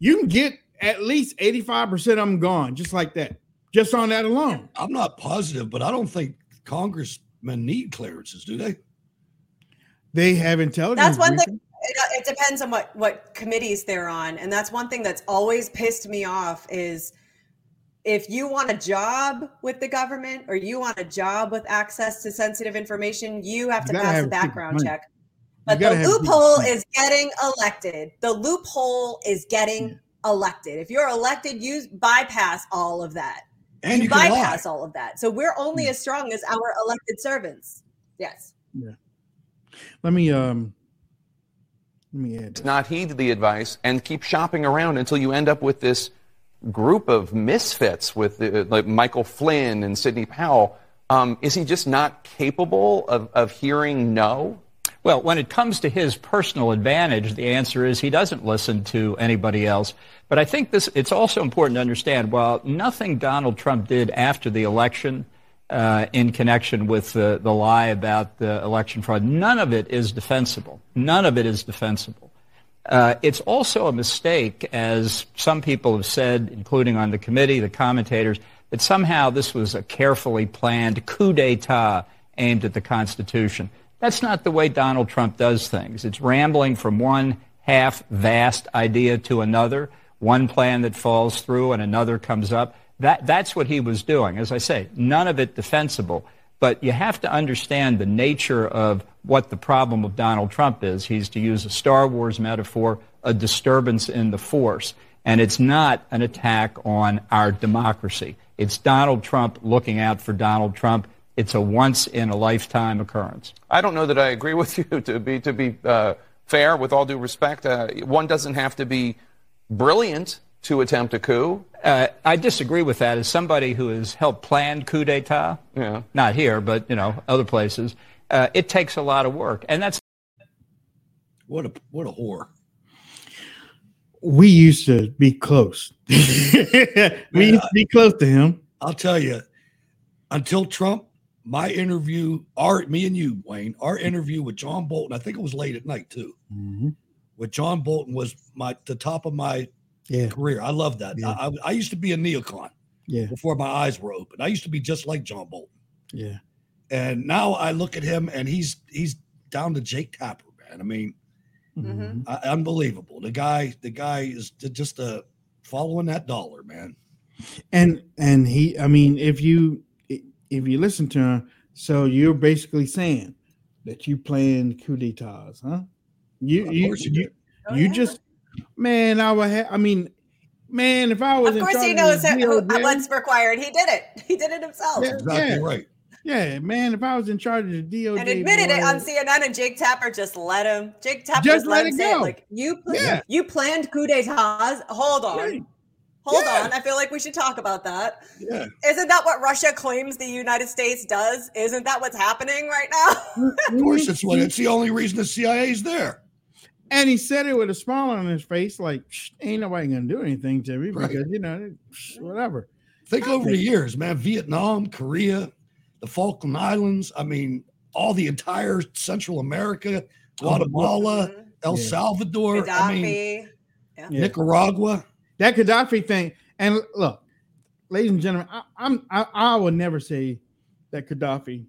You can get at least 85% of them gone just like that. Just on that alone. I'm not positive, but I don't think congressmen need clearances, do they? They have intelligence. That's one briefing. thing. It, uh, it depends on what what committees they're on, and that's one thing that's always pissed me off is if you want a job with the government or you want a job with access to sensitive information, you have to gotta pass have a background check. But the gotta have people loophole is getting elected. The loophole is getting elected. If you're elected, you bypass all of that. And you, you can lie. bypass all of that. So we're only as strong as our elected servants. Yes. Yeah. Let me um let me add. not heed the advice and keep shopping around until you end up with this group of misfits with uh, like Michael Flynn and Sidney Powell. Um, is he just not capable of, of hearing no? Well, when it comes to his personal advantage, the answer is he doesn't listen to anybody else. But I think this, it's also important to understand while nothing Donald Trump did after the election uh, in connection with the, the lie about the election fraud, none of it is defensible. None of it is defensible. Uh, it's also a mistake, as some people have said, including on the committee, the commentators, that somehow this was a carefully planned coup d'etat aimed at the Constitution. That's not the way Donald Trump does things. It's rambling from one half vast idea to another, one plan that falls through and another comes up. That, that's what he was doing. As I say, none of it defensible. But you have to understand the nature of what the problem of Donald Trump is. He's, to use a Star Wars metaphor, a disturbance in the force. And it's not an attack on our democracy. It's Donald Trump looking out for Donald Trump. It's a once in a lifetime occurrence. I don't know that I agree with (laughs) you. To be to be uh, fair, with all due respect, uh, one doesn't have to be brilliant to attempt a coup. Uh, I disagree with that. As somebody who has helped plan coup d'état, yeah. not here, but you know other places, uh, it takes a lot of work, and that's what a what a whore. We used to be close. (laughs) we used to be close to him. I'll tell you, until Trump, my interview, our me and you, Wayne, our interview with John Bolton, I think it was late at night too. Mm-hmm. With John Bolton was my the top of my yeah. career. I love that. Yeah. I, I used to be a neocon Yeah. before my eyes were open. I used to be just like John Bolton. Yeah. And now I look at him and he's he's down to Jake Tapper, man. I mean, Mm-hmm. uh, unbelievable. The guy, the guy is j- just uh, following that dollar, man. And and he, I mean, if you if you listen to him, so you're basically saying that you playing coup d'états, huh? You Of you you you. Oh, you just man, I would have. I mean, man, if I was Of course, charge he knows the who, DOJ, what's required. He did it. He did it himself. Yeah, Exactly yeah. right. Yeah, man, if I was in charge of the DOJ, and admitted it on CNN, and Jake Tapper just let him. Jake Tapper Just just, let, let him it say it. go. Like you, pl- Yeah. you planned coup d'états. Hold on, Right. Hold Yeah. on. I feel like we should talk about that. Yeah. Isn't that what Russia claims the United States does? Isn't that what's happening right now? Of course, it's what it's the only reason the CIA is there. And he said it with a smile on his face, like ain't nobody gonna do anything to me Right. because you know, whatever. Think over the years, man. Vietnam, Korea, the Falkland Islands. I mean, all the entire Central America, Guatemala, El Yeah. Salvador. I mean, Yeah. Nicaragua. That Gaddafi thing, and look, ladies and gentlemen, I, I'm I, I would never say that Gaddafi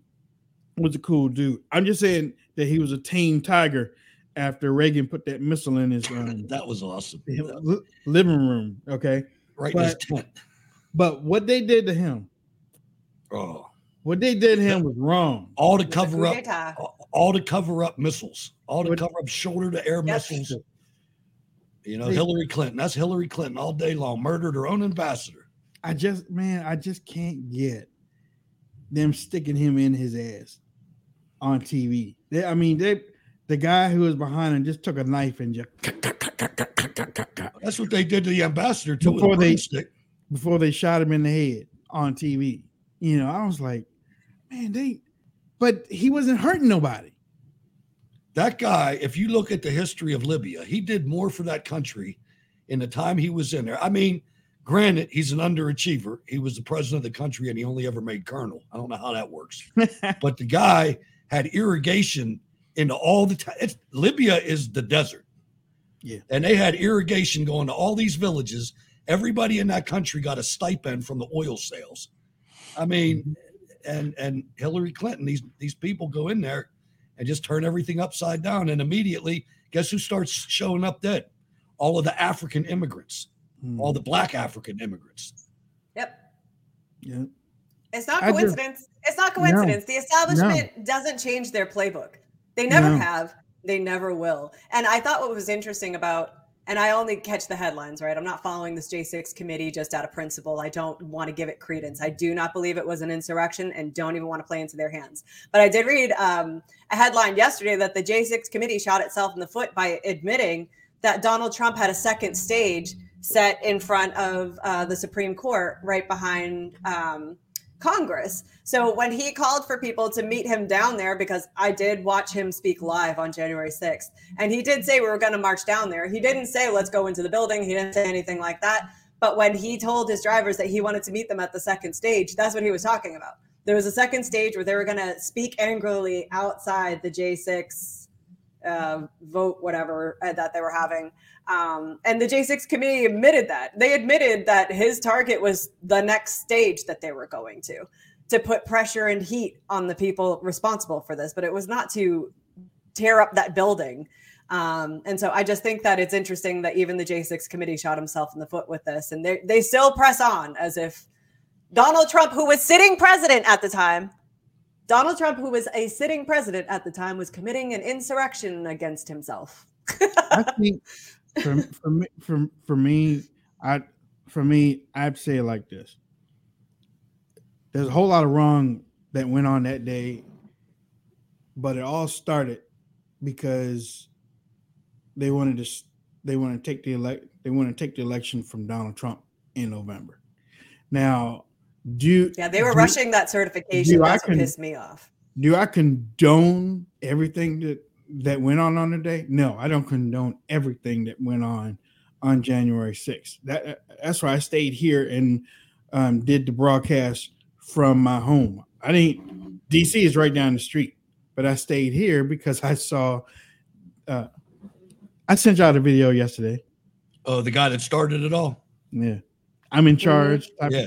was a cool dude. I'm just saying that he was a tame tiger after Reagan put that missile in his um, (laughs) That was awesome. li- living room. Okay, Right But- tent. but what they did to him, Oh, what they did to him was wrong. all to It was a cover up, d'etat. all to cover up missiles, all to What- cover up shoulder to air Yep. missiles. You know, They- Hillary Clinton. That's Hillary Clinton all day long. Murdered her own ambassador. I just man, I just can't get them sticking him in his ass on TV. They, I mean, they the guy who was behind him just took a knife and just That's what they did to the ambassador too. Before they- broomstick. before they shot him in the head on TV. You know, I was like, man, they but he wasn't hurting nobody. That guy, if you look at the history of Libya, he did more for that country in the time he was in there. I mean, granted, he's an underachiever. He was the president of the country and he only ever made colonel. I don't know how that works. (laughs) but the guy had irrigation into all the time. Libya is the desert. Yeah. And they had irrigation going to all these villages. Everybody in that country got a stipend from the oil sales. I mean, mm-hmm. and and Hillary Clinton, these these people go in there and just turn everything upside down. And immediately, guess who starts showing up dead? All of the African immigrants, Hmm. all the black African immigrants. Yep. Yeah. It's not I just- coincidence. it's not coincidence. The establishment doesn't change their playbook. They never No. have. They never will. And I thought what was interesting about, and I only catch the headlines, right? I'm not following this J6 committee just out of principle. I don't want to give it credence. I do not believe it was an insurrection and don't even want to play into their hands. But I did read um, a headline yesterday that the J6 committee shot itself in the foot by admitting that Donald Trump had a second stage set in front of uh, the Supreme Court right behind um, Congress. So when he called for people to meet him down there, because I did watch him speak live on January 6th, and he did say we were going to march down there. He didn't say, let's go into the building. He didn't say anything like that. But when he told his drivers that he wanted to meet them at the second stage, that's what he was talking about. There was a second stage where they were going to speak angrily outside the J6 uh, vote, whatever uh, that they were having. Um, and the J6 committee admitted that. They admitted that his target was the next stage that they were going to. to put pressure and heat on the people responsible for this, but it was not to tear up that building. Um, and so I just think that it's interesting that even the J6 committee shot himself in the foot with this, and they they still press on as if Donald Trump, who was sitting president at the time, Donald Trump, who was a sitting president at the time, was committing an insurrection against himself. I think for, for me, for, for me, I for me, I'd say it like this. There's a whole lot of wrong that went on that day, but it all started because they wanted to they want to take the elect they want to take the election from Donald Trump in November. Now, do Yeah, they were do- rushing that certification. do I That's what con- pissed me off. do I condone everything that that went on on the day? No, I don't condone everything that went on on January 6th. That that's why I stayed here and um, did the broadcast from my home. I didn't. DC is right down the street, but I stayed here because I saw. Uh, I sent y'all the video yesterday. Oh, the guy that started it all. Yeah, I'm in charge. Type Yeah.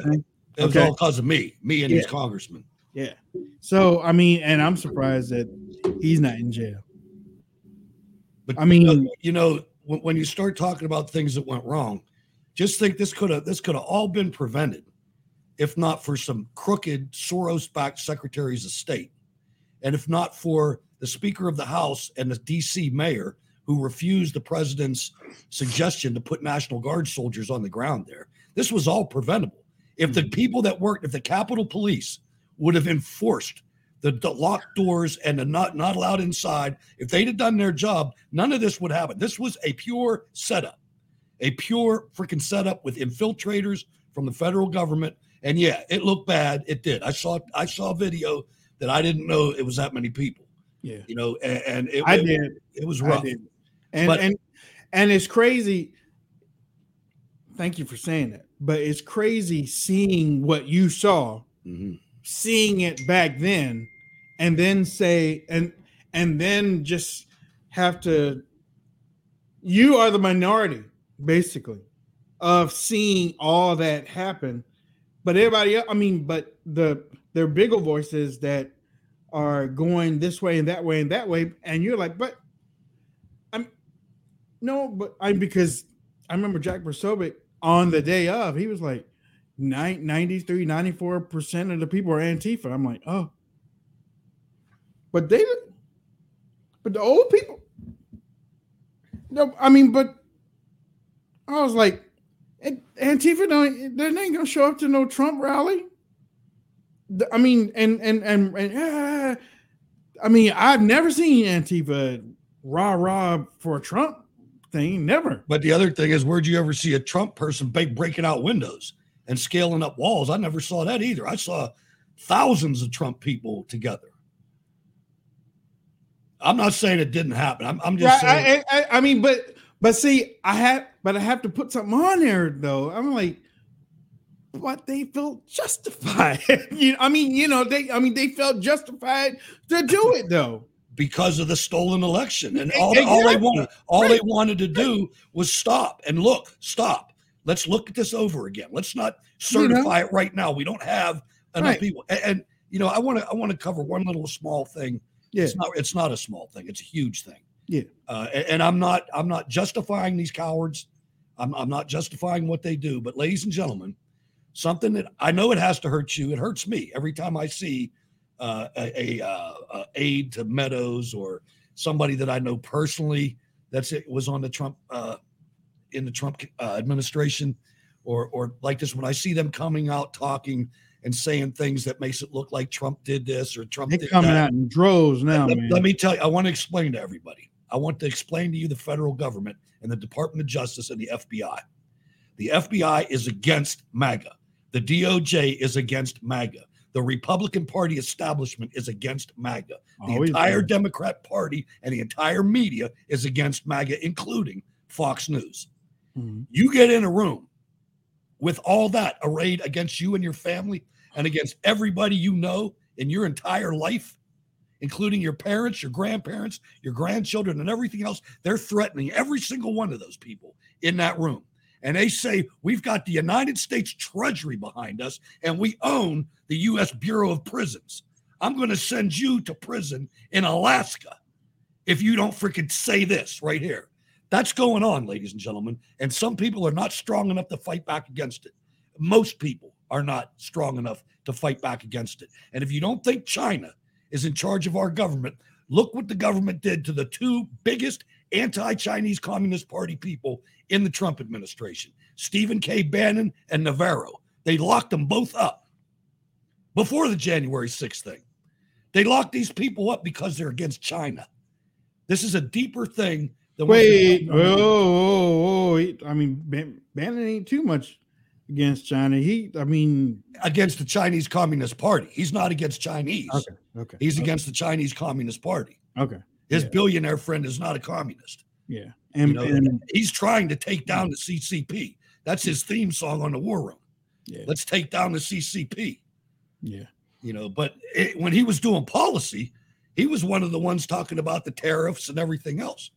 It was Okay. all because of me, me and these Yeah. congressmen. Yeah. So I mean, and I'm surprised that he's not in jail. But I mean, you know, you know, when, when you start talking about things that went wrong, just think this could have this could have all been prevented if not for some crooked Soros-backed secretaries of state, and if not for the Speaker of the House and the D.C. mayor who refused the president's suggestion to put National Guard soldiers on the ground there. This was all preventable. If the hmm. people that worked, if the Capitol Police would have enforced the, the locked doors and the not not allowed inside. If they'd have done their job, none of this would happen. This was a pure setup, a pure freaking setup with infiltrators from the federal government. And yeah, it looked bad. It did. I saw I saw a video that I didn't know it was that many people. Yeah, you know, and, and it, I it- did. It was rough. And But- and and it's crazy. Thank you for saying that. But it's crazy seeing what you saw, Mm-hmm. seeing it back then, and then say and and then just have to. You are the minority, basically, of seeing all that happen. But everybody else, I mean, but the there are bigger voices that are going this way and that way and that way, and you're like, but I'm no, but I'm because I remember Jack Posobiec on the day of, he was like, nine- 93, 94% of the people are Antifa. I'm like, oh. But they but the old people. No, I mean, but I was like, Antifa don't they ain't gonna show up to no Trump rally. I mean, and and and, and ah, I mean, I've never seen Antifa rah rah for Trump thing. Never. But the other thing is, where'd you ever see a Trump person breaking out windows and scaling up walls? I never saw that either. I saw thousands of Trump people together. I'm not saying it didn't happen. I'm, I'm just Right, saying. I, I, I mean, but but see, I have, but I have to put something on there though. I'm like, but they felt justified. (laughs) you know, I mean, you know, they, I mean, they felt justified to do it though. Because of the stolen election. And all, all they wanted, all Right. they wanted to do was stop and look, stop. Let's look at this over again. Let's not You know? certify it right now. We don't have enough Right. people. And, and, you know, I want to I want to cover one little small thing. Yeah. It's not it's not a small thing. It's a huge thing. Yeah. Uh, a- and, I'm not I'm not justifying these cowards. I'm I'm not justifying what they do. But ladies and gentlemen, something that I know it has to hurt you. It hurts me every time I see uh, a, a, uh, uh aide to Meadows or somebody that I know personally that's it was on the Trump uh, in the Trump uh, administration or or like this when I see them coming out talking and saying things that makes it look like Trump did this or Trump They're did coming that. out in droves now, let, man. let me tell you, I want to explain to everybody. I want to explain to you the federal government and the Department of Justice and the FBI. The FBI is against MAGA. The DOJ is against MAGA. The Republican Party establishment is against MAGA. The Always entire been. Democrat Party and the entire media is against MAGA, including Fox News. Mhm. You get in a room with all that arrayed against you and your family and against everybody you know in your entire life, including your parents, your grandparents, your grandchildren, and everything else. They're threatening every single one of those people in that room. And they say we've got the United States Treasury behind us and we own the U.S. Bureau of Prisons. I'm going to send you to prison in Alaska if you don't freaking say this right here. That's going on, ladies and gentlemen. And some people are not strong enough to fight back against it. Most people are not strong enough to fight back against it. And if you don't think China is in charge of our government, look what the government did to the two biggest anti Chinese Communist Party people in the Trump administration Stephen K. Bannon and Navarro. They locked them both up before the January 6th thing. They locked these people up because they're against China. This is a deeper thing than what Wait, oh, oh, oh, I mean, Bannon ain't too much against China. He, I mean, against the Chinese Communist Party. He's not against Chinese. Okay, okay, He's okay. against the Chinese Communist Party. okay, His yeah. billionaire friend is not a communist. yeah, You and, know, and he's trying to take down the CCP. That's his theme song on the War Room. Yeah. Let's take down the CCP. yeah, You know, but it, when he was doing policy, he was one of the ones talking about the tariffs and everything else.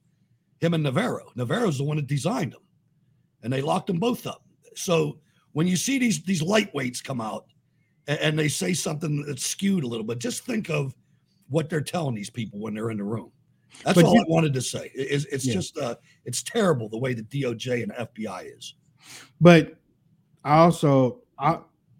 Him and Navarro. Navarro's the one that designed them, and they locked them both up. So when you see these these lightweights come out and, and they say something that's skewed a little bit, just think of what they're telling these people when they're in the room. That's But all you- I wanted to say. It's, it's Yeah. just uh, it's terrible the way the DOJ and FBI is. but I also, I,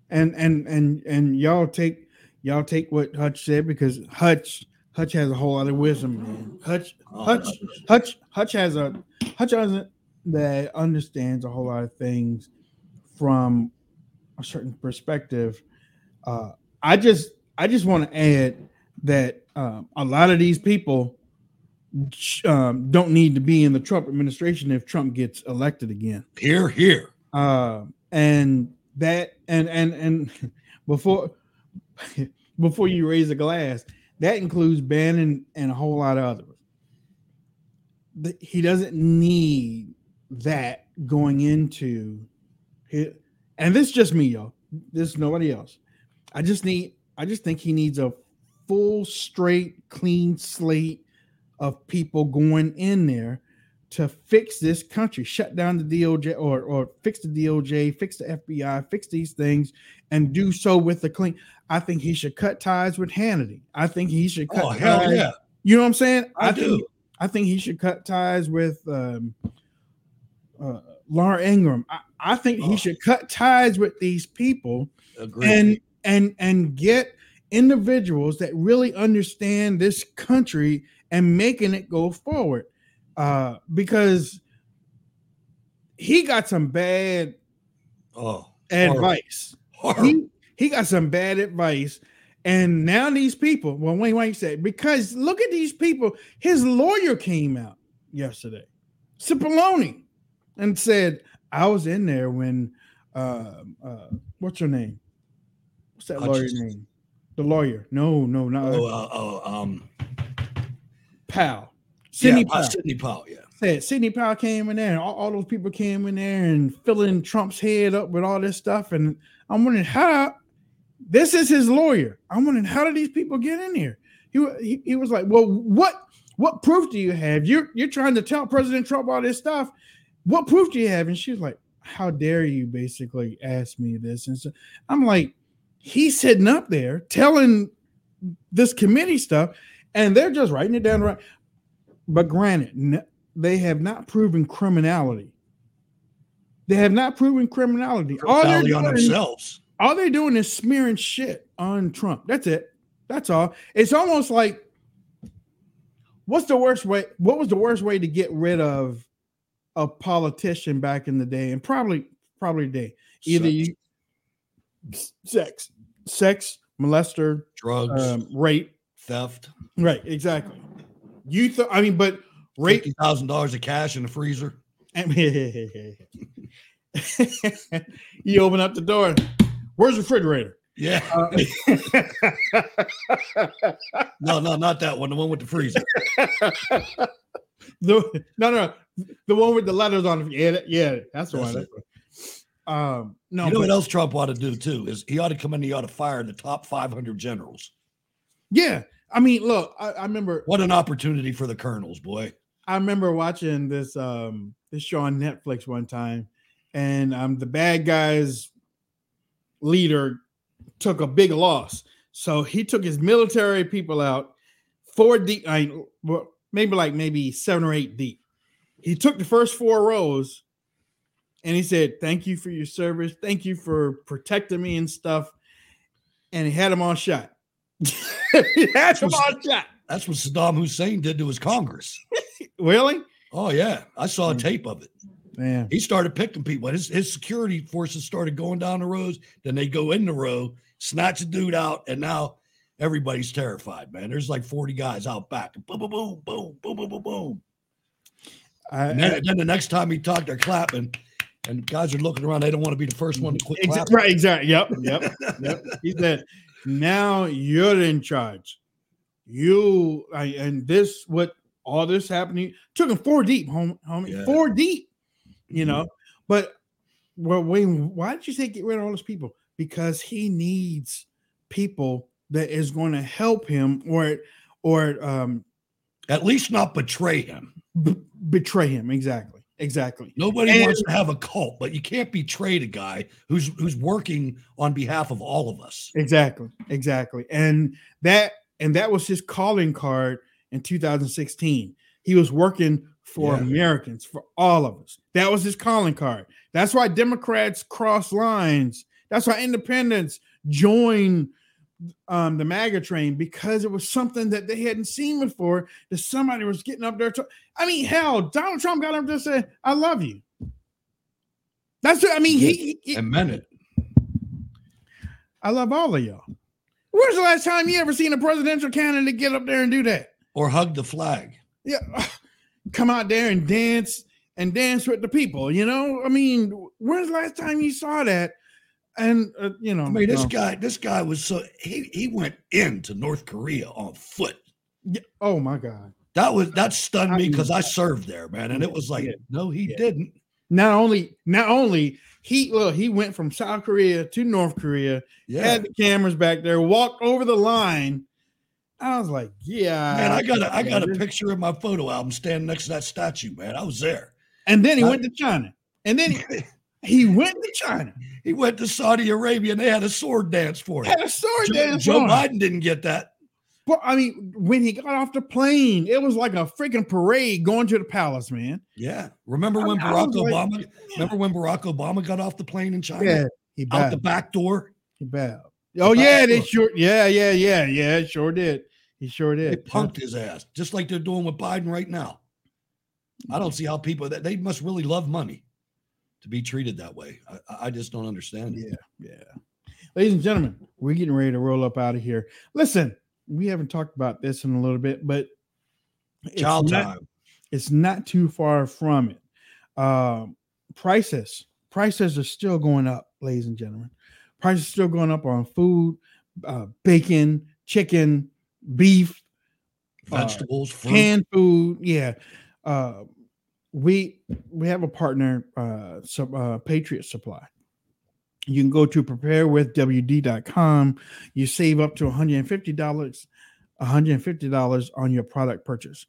and and and and y'all take y'all take what Hutch said because Hutch Hutch has a whole lot of wisdom, man. Hutch Oh, Hutch Hutch Hutch has a Hutch has a, that understands a whole lot of things from a certain perspective. Uh, I just I just want to add that um, a lot of these people um, don't need to be in the Trump administration if Trump gets elected again. Here, here. Uh, and that and and and (laughs) before (laughs) before you raise a glass, that includes Bannon and a whole lot of others. He doesn't need that going into his, and this is just me, y'all. This is nobody else. I just need I just think he needs a full, straight, clean slate of people going in there to fix this country, shut down the DOJ or or fix the DOJ, fix the FBI, fix these things, and do so with the clean. I think he should cut ties with Hannity. I think he should cut Oh, hell ties. yeah. You know what I'm saying? I think, do. I think he should cut ties with um, uh, Laura Ingraham. I, I think he should cut ties with these people Agreed. and and and get individuals that really understand this country and making it go forward. Uh because he got some bad oh advice. He, he got some bad advice. And now these people well wayne wayne said because look at these people his lawyer came out yesterday cipollone and said i was in there when uh, uh what's her name? What's that lawyer Hutchinson. name? The lawyer. No no not Oh, uh, oh, um, Powell. Sidney yeah, Powell. Sidney Powell. Yeah. Said Sidney Powell came in there, and all, all those people came in there and filling Trump's head up with all this stuff. And I'm wondering how this is his lawyer. I'm wondering how did these people get in here? He, he, he was like, Well, what what proof do you have? You're you're trying to tell President Trump all this stuff. What proof do you have? And she's like, How dare you basically ask me this? And so I'm like, he's sitting up there telling this committee stuff, and they're just writing it down right. But granted, they have not proven criminality. They have not proven criminality. All they're, doing, themselves. all they're doing is smearing shit on Trump. That's it. That's all. It's almost like what's the worst way? What was the worst way to get rid of a politician back in the day? And probably, probably today. Either Sex. you sex, sex, molester, Drugs. um, rape, theft. Right, exactly. You thought I mean, but Fifty thousand dollars of cash in the freezer. (laughs) you open up the door. Where's the refrigerator? Yeah. (laughs) no, no, not that one. The one with the freezer. (laughs) The, no, no, the one with the letters on it. Yeah, yeah, that's the That's one. it. Um, no, you know but- what else Trump ought to do too is he ought to come in. He ought to fire the top five hundred generals. Yeah. I mean, look, I, I remember What an opportunity for the colonels, boy. I remember watching this um this show on Netflix one time, and um, the bad guys leader took a big loss. So he took his military people out four deep, I well, maybe like maybe seven or eight deep. He took the first four rows and he said, Thank you for your service. Thank you for protecting me and stuff. And he had them all shot. He had them all shot. That's what Saddam Hussein did to his Congress. (laughs) Really? Oh yeah, I saw a mm. tape of it. Man. He started picking people. His, his security forces started going down the rows. Then they go in the row, snatch a dude out, and now everybody's terrified. Man, there's like 40 guys out back. Boom, boom, boom, boom, boom, boom, boom, boom. I, And then, then the next time he talked, they're clapping, and guys are looking around. They don't want to be the first one to quit Exa- clapping. right, exactly. Yep, yep, (laughs) yep. He said, "Now you're in charge. You I, and this what all this happening took him four deep, home, homie, Yeah. four deep. You know, but well, Wayne, why did you say get rid of all those people? Because he needs people that is going to help him, or or um, At least not betray him. b- betray him. Exactly, exactly. Nobody And- wants to have a cult, but you can't betray the guy who's who's working on behalf of all of us. Exactly, exactly. And that and that was his calling card in 2016. He was working for Yeah. Americans, for all of us. That was his calling card. That's why Democrats cross lines. That's why independents join um, the MAGA train because it was something that they hadn't seen before. That somebody was getting up there. To, I mean, hell, Donald Trump got up there and said, "I love you." That's what I mean. He, he, And meant it. I love all of y'all. Where's the last time you ever seen a presidential candidate get up there and do that? Or hug the flag. Yeah, (sighs) come out there and dance and dance with the people. You know, I mean, when's the last time you saw that? And uh, you know, I mean, this no. guy, this guy was so he he went into North Korea on foot. Yeah, Oh my God! That was that stunned I me because I served there, man, and it was like, Yeah. no, he Yeah. didn't. Not only, not only he well, he went from South Korea to North Korea. Yeah, Had the cameras back there, walked over the line. I was like, yeah, man, I got a I got a picture of my photo album standing next to that statue, man. I was there. And then he I- went to China. And then he, (laughs) he went to China. He went to Saudi Arabia and they had a sword dance for him. Had a sword Joe, dance. Joe. Biden didn't get that. But I mean, when he got off the plane, it was like a freaking parade going to the palace, man. Yeah. Remember when I Barack was like, Obama? Remember when Barack Obama got off the plane in China? Yeah, he Out the back door. He bowed. Oh yeah, they sure. Yeah, yeah, yeah, yeah. Sure did. He sure did. They punked his ass, just like they're doing with Biden right now. I don't mm. see how people that they must really love money to be treated that way. I, I just don't understand it. Yeah, yeah. Ladies and gentlemen, we're getting ready to roll up out of here. Listen, we haven't talked about this in a little bit, but it's Child not- time. It's not too far from it. Um, prices, prices are still going up, ladies and gentlemen. Prices still going up on food, uh, bacon, chicken, beef, uh, Vegetables, fruit. canned food. Yeah. Uh, we we have a partner, uh, sub, uh, Patriot Supply. You can go to preparewithwd.com. You save up to $150, $150 on your product purchase.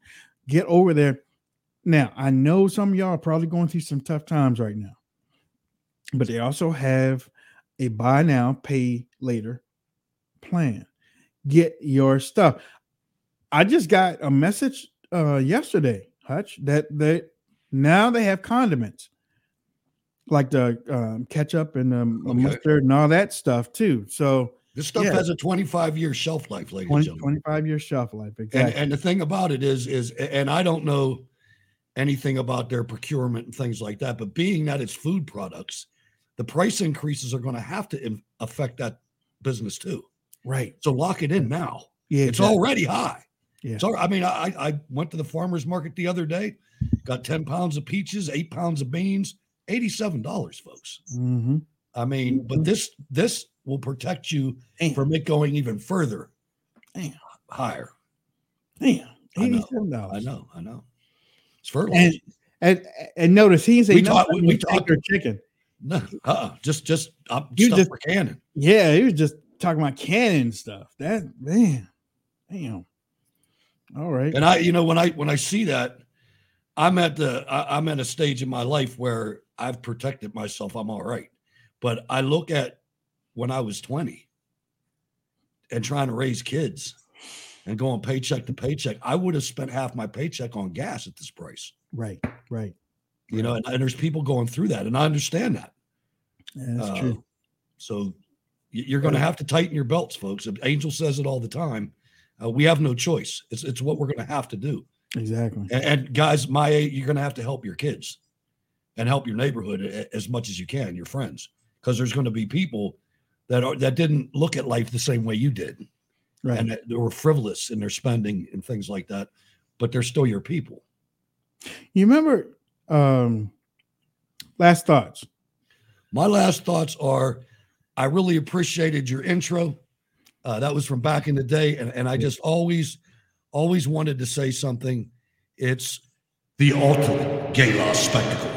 Get over there. Now, I know some of y'all are probably going through some tough times right now, but they also have a buy now, pay later plan. Get your stuff. I just got a message uh yesterday, Hutch, that that now they have condiments like the um, ketchup and um, Okay. mustard and all that stuff too. So This stuff yeah, has a 25 year shelf life, ladies 20, and gentlemen. 25 year shelf life. Exactly. and the thing about it is, is, and I don't know anything about their procurement and things like that, but being that it's food products, the price increases are going to have to in- affect that business too. right. So lock it in now. Yeah. It's exactly. already high. Yeah. So I mean, I I went to the farmers market the other day, got 10 pounds of peaches, eight pounds of beans, $87, folks. Mhm. I mean, but this this will protect you Damn. from it going even further Damn. higher. Damn. I know. $87. I know, I know. It's fertilizer. And, and and notice he didn't say We we- we steak talk- or chicken. No, uh-uh. just just uh, You stuff just- for cannon. Yeah, he was just talking about cannon stuff. That man, damn. All right. And I, you know, when I when I see that, I'm at the I, I'm at a stage in my life where I've protected myself. I'm all right. But I look at when I was 20 and trying to raise kids and going paycheck to paycheck, I would have spent half my paycheck on gas at this price. Right, right. You know, and, and there's people going through that, and I understand that. Yeah, that's Uh, true. So you're going to have to tighten your belts, folks. Angel says it all the time. Uh, we have no choice. It's it's what we're going to have to do. Exactly. And, and guys, my age, you're going to have to help your kids and help your neighborhood as much as you can, your friends, because there's going to be people that are that didn't look at life the same way you did, Right. and that they were frivolous in their spending and things like that. But they're still your people. You remember um last thoughts. My last thoughts are I really appreciated your intro. Uh, that was from back in the day. And, and I just always, always wanted to say something. It's the ultimate gay law spectacle.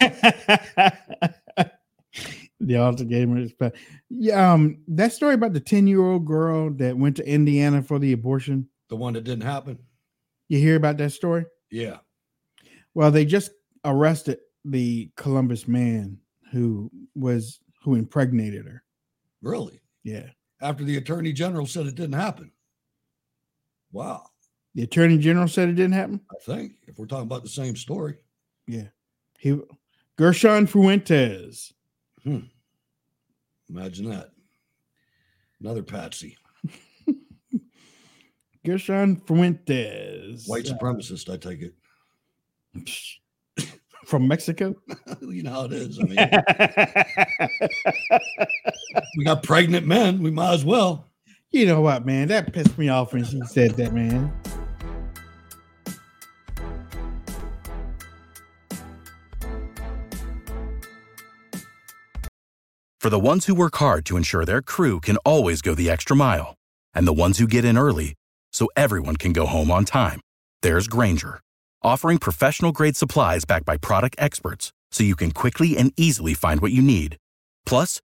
(laughs) the altar gamers but yeah um that story about the 10 year old girl that went to indiana for the abortion The one that didn't happen. you hear about that story Yeah. well they just arrested the columbus man who was who impregnated her Really? yeah After the attorney general said it didn't happen. Wow. the attorney general said it didn't happen I think if we're talking about the same story. yeah he gershon fuentes Hmm. Imagine that. Another patsy. (laughs) gershon fuentes White supremacist, I take it. (laughs) from mexico (laughs) you know how it is. I mean, we got pregnant men. We might as well. You know what man that pissed me off when she said that man For the ones who work hard to ensure their crew can always go the extra mile, and the ones who get in early so everyone can go home on time, there's Grainger, offering professional grade supplies backed by product experts so you can quickly and easily find what you need. Plus,